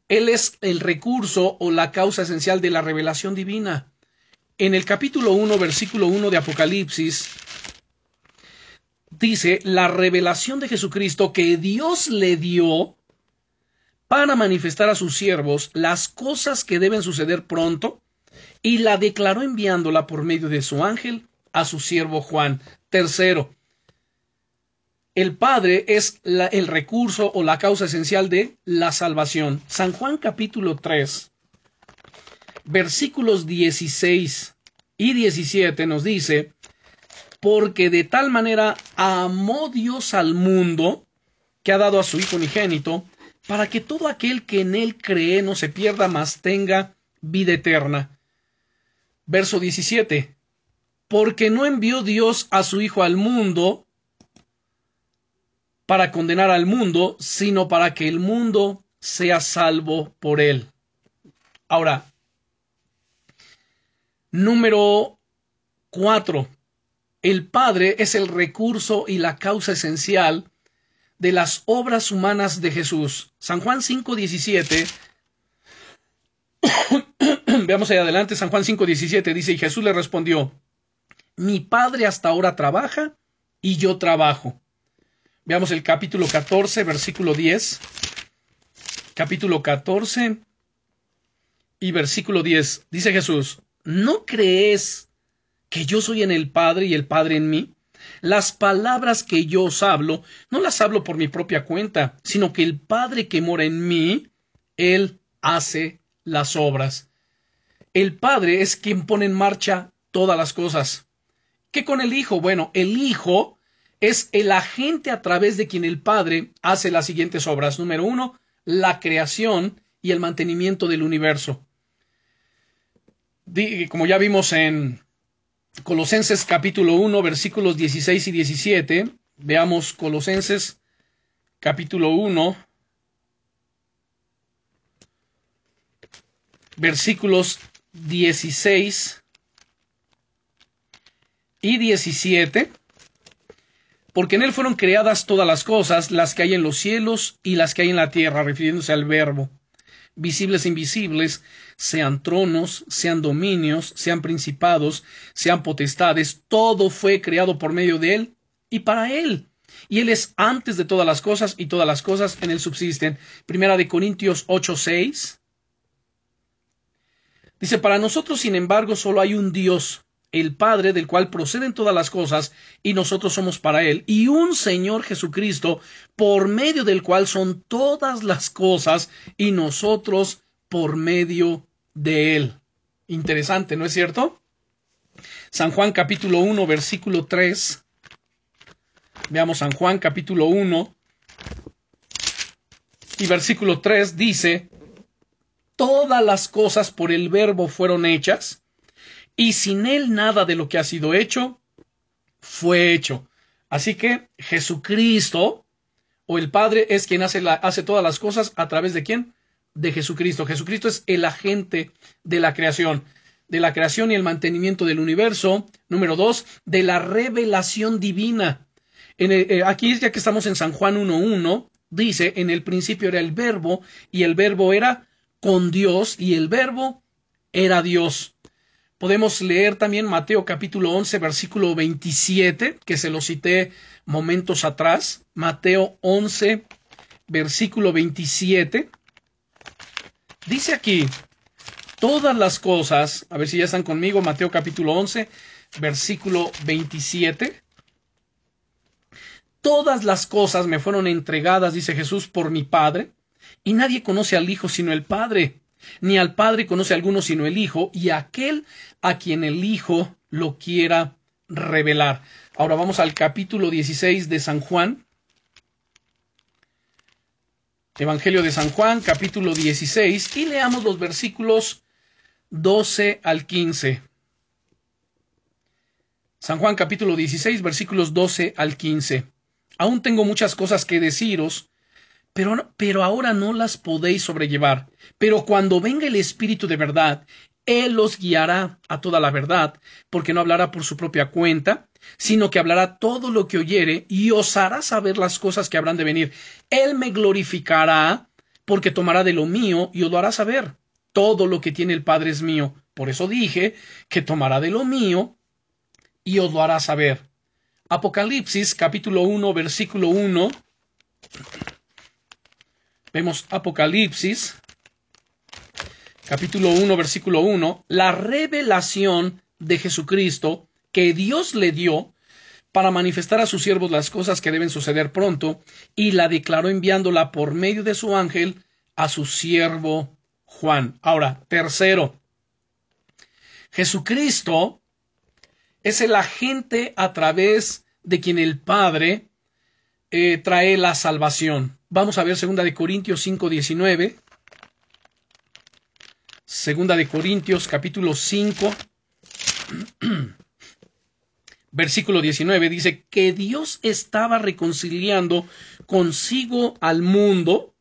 Él es el recurso o la causa esencial de la revelación divina. En el capítulo 1, versículo 1 de Apocalipsis, dice la revelación de Jesucristo que Dios le dio para manifestar a sus siervos las cosas que deben suceder pronto, y la declaró enviándola por medio de su ángel a su siervo Juan. Tercero, el Padre es el recurso o la causa esencial de la salvación. San Juan capítulo 3, versículos 16 y 17 nos dice, porque de tal manera amó Dios al mundo, que ha dado a su Hijo unigénito, para que todo aquel que en él cree no se pierda, mas tenga vida eterna. Verso 17. Porque no envió Dios a su Hijo al mundo para condenar al mundo, sino para que el mundo sea salvo por él. Ahora, número 4. El Padre es el recurso y la causa esencial de las obras humanas de Jesús. San Juan 5:17. Veamos ahí adelante, San Juan 5:17 dice, y Jesús le respondió, mi Padre hasta ahora trabaja y yo trabajo. Veamos el capítulo 14, versículo 10. Capítulo 14 y versículo 10. Dice Jesús, ¿no crees que yo soy en el Padre y el Padre en mí? Las palabras que yo os hablo, no las hablo por mi propia cuenta, sino que el Padre que mora en mí, Él hace las obras. El Padre es quien pone en marcha todas las cosas. ¿Qué con el Hijo? Bueno, el Hijo es el agente a través de quien el Padre hace las siguientes obras. Número uno, la creación y el mantenimiento del universo. Como ya vimos en Colosenses capítulo 1, versículos 16 y 17. Veamos Colosenses capítulo 1, versículos 16 y 17. Porque en él fueron creadas todas las cosas, las que hay en los cielos y las que hay en la tierra, refiriéndose al verbo visibles e invisibles, sean tronos, sean dominios, sean principados, sean potestades, todo fue creado por medio de Él y para Él. Y Él es antes de todas las cosas y todas las cosas en Él subsisten. Primera de Corintios 8:6. Dice, para nosotros, sin embargo, solo hay un Dios, el Padre, del cual proceden todas las cosas, y nosotros somos para Él, y un Señor Jesucristo, por medio del cual son todas las cosas, y nosotros por medio de Él. Interesante, ¿no es cierto? San Juan capítulo 1, versículo 3. Veamos San Juan capítulo 1 y versículo 3 dice, todas las cosas por el verbo fueron hechas, y sin él nada de lo que ha sido hecho fue hecho. Así que Jesucristo o el Padre es quien hace, todas las cosas a través de quién? De Jesucristo. Jesucristo es el agente de la creación, de la creación y el mantenimiento del universo. Número dos, de la revelación divina. En eh, aquí, ya que estamos en San Juan 1.1, dice, en el principio era el verbo, y el verbo era con Dios, y el verbo era Dios. Podemos leer también Mateo capítulo 11, versículo 27, que se lo cité momentos atrás. Mateo 11, versículo 27. Dice aquí, todas las cosas, a ver si ya están conmigo, Mateo capítulo 11, versículo 27. Todas las cosas me fueron entregadas, dice Jesús, por mi Padre, y nadie conoce al Hijo sino el Padre, ni al Padre conoce a alguno sino el Hijo, y aquel a quien el Hijo lo quiera revelar. Ahora vamos al capítulo 16 de San Juan. Evangelio de San Juan, capítulo 16, y leamos los versículos 12 al 15. San Juan capítulo 16, versículos 12 al 15. Aún tengo muchas cosas que deciros, pero, pero ahora no las podéis sobrellevar. Pero cuando venga el Espíritu de verdad, Él los guiará a toda la verdad, porque no hablará por su propia cuenta, sino que hablará todo lo que oyere y os hará saber las cosas que habrán de venir. Él me glorificará, porque tomará de lo mío y os lo hará saber. Todo lo que tiene el Padre es mío. Por eso dije que tomará de lo mío y os lo hará saber. Apocalipsis capítulo 1 versículo 1 Vemos Apocalipsis, capítulo 1, versículo 1, la revelación de Jesucristo que Dios le dio para manifestar a sus siervos las cosas que deben suceder pronto, y la declaró enviándola por medio de su ángel a su siervo Juan. Ahora, tercero, Jesucristo es el agente a través de quien el Padre eh, trae la salvación. Vamos a ver segunda de Corintios 5:19. Segunda de Corintios capítulo 5 versículo 19 dice que Dios estaba reconciliando consigo al mundo.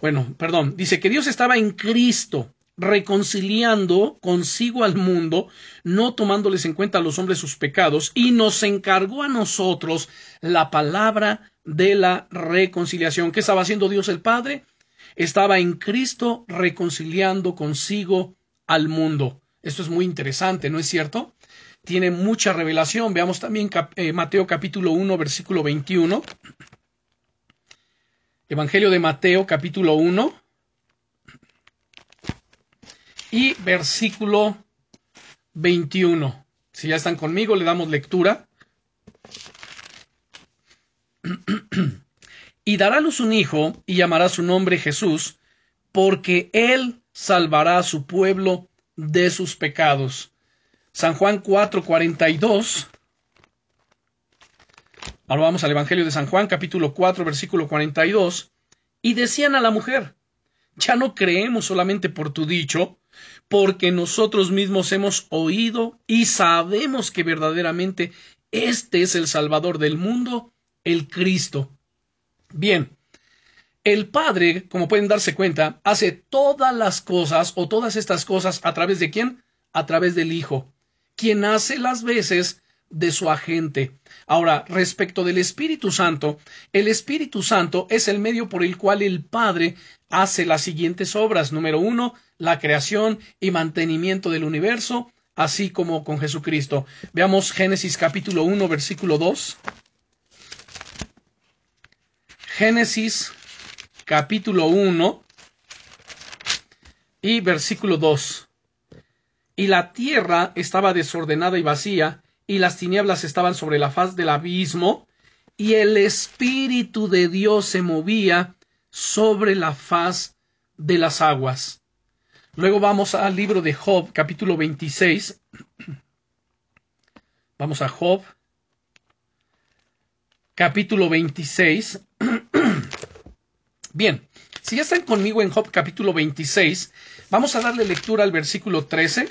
Bueno, perdón, dice que Dios estaba en Cristo reconciliando consigo al mundo, no tomándoles en cuenta a los hombres sus pecados, y nos encargó a nosotros la palabra de la reconciliación. ¿Qué estaba haciendo Dios el Padre? Estaba en Cristo reconciliando consigo al mundo. Esto es muy interesante, ¿no es cierto? Tiene mucha revelación. Veamos también eh, Mateo capítulo 1, versículo 21. Evangelio de Mateo capítulo 1 y versículo 21. Si ya están conmigo, le damos lectura. y dará luz un hijo y llamará su nombre Jesús, porque él salvará a su pueblo de sus pecados. San Juan 4:42. Ahora vamos al Evangelio de San Juan, capítulo 4, versículo 42. Y decían a la mujer, ya no creemos solamente por tu dicho, porque nosotros mismos hemos oído y sabemos que verdaderamente este es el Salvador del mundo, el Cristo. Bien, el Padre, como pueden darse cuenta, hace todas las cosas o todas estas cosas a través de quién? A través del Hijo, quien hace las veces de su agente. Ahora, respecto del Espíritu Santo, el Espíritu Santo es el medio por el cual el Padre hace las siguientes obras. Número uno, la creación y mantenimiento del universo, así como con Jesucristo. Veamos Génesis capítulo 1, versículo 2. Génesis capítulo 1 y versículo 2. Y la tierra estaba desordenada y vacía, y las tinieblas estaban sobre la faz del abismo, y el Espíritu de Dios se movía sobre la faz de las aguas. Luego vamos al libro de Job, capítulo 26. Vamos a Job, capítulo 26. Bien, si ya están conmigo en Job capítulo 26, vamos a darle lectura al versículo 13.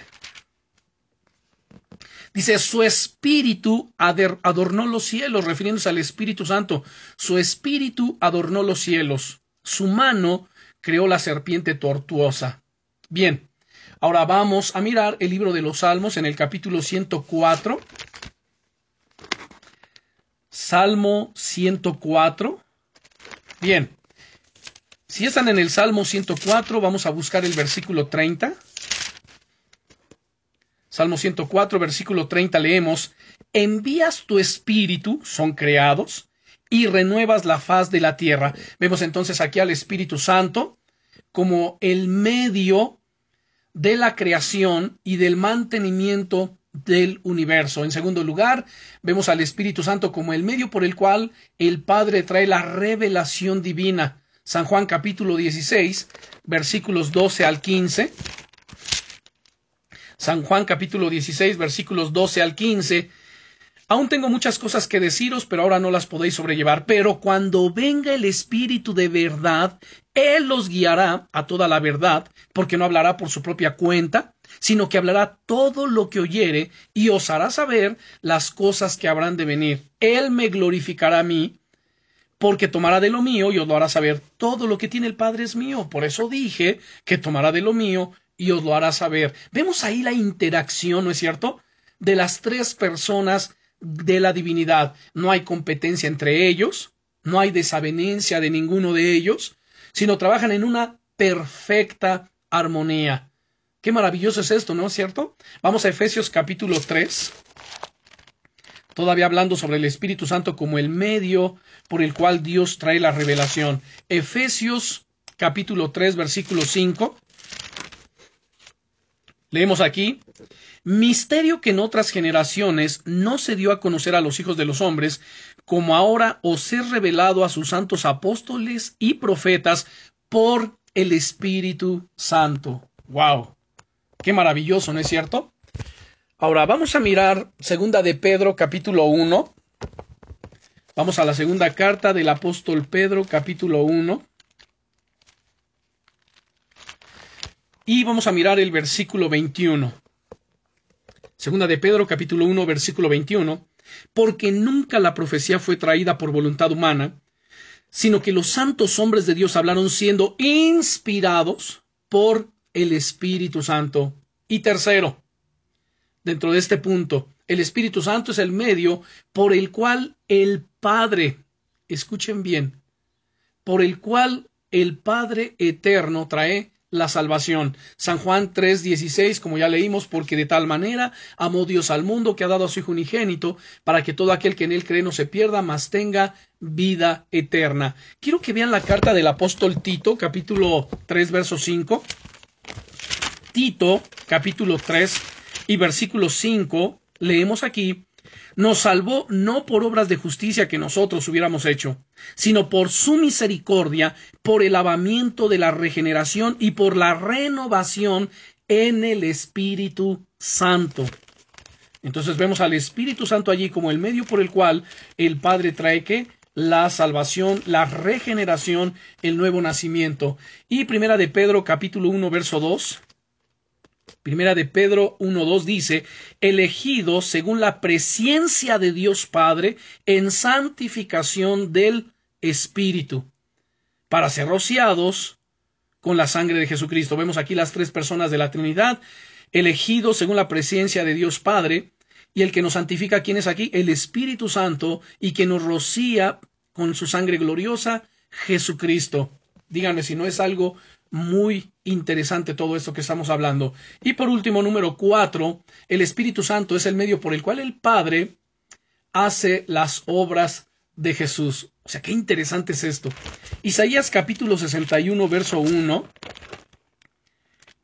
Dice, su espíritu adornó los cielos, refiriéndose al Espíritu Santo. Su espíritu adornó los cielos. Su mano creó la serpiente tortuosa. Bien, ahora vamos a mirar el libro de los Salmos en el capítulo 104. Salmo 104. Bien. Si están en el Salmo 104, vamos a buscar el versículo 30. Salmo 104, versículo 30 leemos, envías tu espíritu, son creados, y renuevas la faz de la tierra. Vemos entonces aquí al Espíritu Santo como el medio de la creación y del mantenimiento del universo. En segundo lugar, vemos al Espíritu Santo como el medio por el cual el Padre trae la revelación divina. San Juan capítulo 16, versículos 12 al 15. San Juan capítulo 16, versículos 12 al 15. Aún tengo muchas cosas que deciros, pero ahora no las podéis sobrellevar. Pero cuando venga el Espíritu de verdad, Él los guiará a toda la verdad, porque no hablará por su propia cuenta, sino que hablará todo lo que oyere y os hará saber las cosas que habrán de venir. Él me glorificará a mí, porque tomará de lo mío y os lo hará saber. Todo lo que tiene el Padre es mío. Por eso dije que tomará de lo mío y os lo hará saber. Vemos ahí la interacción, ¿no es cierto? De las tres personas de la divinidad. No hay competencia entre ellos, no hay desavenencia de ninguno de ellos, sino trabajan en una perfecta armonía. Qué maravilloso es esto, ¿no es cierto? Vamos a Efesios capítulo 3, todavía hablando sobre el Espíritu Santo como el medio por el cual Dios trae la revelación. Efesios capítulo 3, versículo 5. Leemos aquí, misterio que en otras generaciones no se dio a conocer a los hijos de los hombres, como ahora os es revelado a sus santos apóstoles y profetas por el Espíritu Santo. ¡Wow! Qué maravilloso, ¿no es cierto? Ahora vamos a mirar segunda de Pedro capítulo 1. Vamos a la segunda carta del apóstol Pedro capítulo 1. Y vamos a mirar el versículo 21. Segunda de Pedro capítulo 1 versículo 21. Porque nunca la profecía fue traída por voluntad humana, sino que los santos hombres de Dios hablaron siendo inspirados por el Espíritu Santo. Y tercero, dentro de este punto, el Espíritu Santo es el medio por el cual el Padre, escuchen bien, por el cual el Padre eterno trae la salvación. San Juan 3:16, como ya leímos, porque de tal manera amó Dios al mundo que ha dado a su Hijo unigénito, para que todo aquel que en él cree no se pierda, mas tenga vida eterna. Quiero que vean la carta del apóstol Tito, capítulo 3, verso 5. Tito, capítulo 3 y versículo 5, leemos aquí, nos salvó no por obras de justicia que nosotros hubiéramos hecho, sino por su misericordia, por el lavamiento de la regeneración y por la renovación en el Espíritu Santo. Entonces vemos al Espíritu Santo allí como el medio por el cual el Padre trae que la salvación, la regeneración, el nuevo nacimiento. Y primera de Pedro capítulo 1 verso 2 Primera de Pedro 1.2 dice, elegidos según la presencia de Dios Padre en santificación del Espíritu, para ser rociados con la sangre de Jesucristo. Vemos aquí las tres personas de la Trinidad, elegidos según la presencia de Dios Padre, y el que nos santifica, ¿quién es aquí? El Espíritu Santo, y que nos rocía con su sangre gloriosa, Jesucristo. Díganme si no es algo muy interesante todo esto que estamos hablando. Y por último, número cuatro, el Espíritu Santo es el medio por el cual el Padre hace las obras de Jesús. O sea, qué interesante es esto. Isaías capítulo 61, verso 1.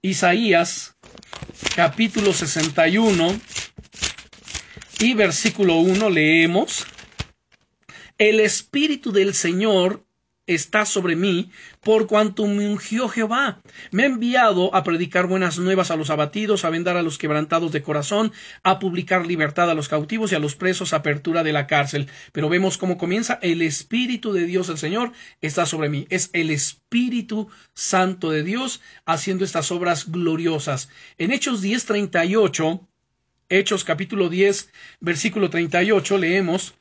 Isaías capítulo 61 y versículo 1 leemos. El Espíritu del Señor está sobre mí, por cuanto me ungió Jehová. Me ha enviado a predicar buenas nuevas a los abatidos, a vendar a los quebrantados de corazón, a publicar libertad a los cautivos y a los presos, apertura de la cárcel. Pero vemos cómo comienza el Espíritu de Dios, el Señor, está sobre mí. Es el Espíritu Santo de Dios haciendo estas obras gloriosas. En Hechos 10:38, Hechos capítulo 10, versículo 38, leemos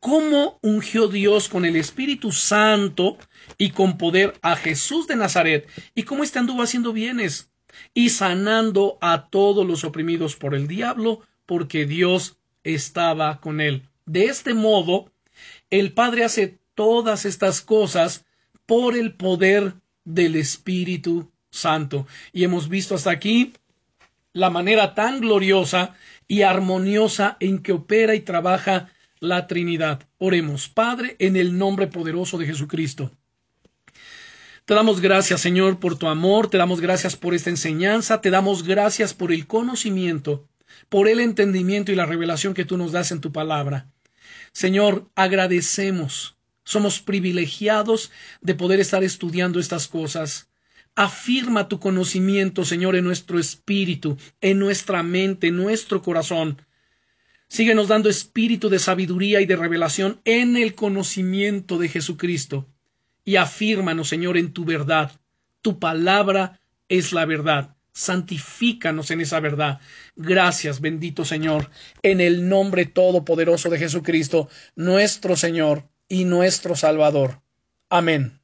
cómo ungió Dios con el Espíritu Santo y con poder a Jesús de Nazaret y cómo éste anduvo haciendo bienes y sanando a todos los oprimidos por el diablo porque Dios estaba con él. De este modo, el Padre hace todas estas cosas por el poder del Espíritu Santo. Y hemos visto hasta aquí la manera tan gloriosa y armoniosa en que opera y trabaja la Trinidad. Oremos, Padre, en el nombre poderoso de Jesucristo. Te damos gracias, Señor, por tu amor, te damos gracias por esta enseñanza, te damos gracias por el conocimiento, por el entendimiento y la revelación que tú nos das en tu palabra. Señor, agradecemos, somos privilegiados de poder estar estudiando estas cosas. Afirma tu conocimiento, Señor, en nuestro espíritu, en nuestra mente, en nuestro corazón. Síguenos dando espíritu de sabiduría y de revelación en el conocimiento de Jesucristo. Y afírmanos, Señor, en tu verdad. Tu palabra es la verdad. Santifícanos en esa verdad. Gracias, bendito Señor, en el nombre todopoderoso de Jesucristo, nuestro Señor y nuestro Salvador. Amén.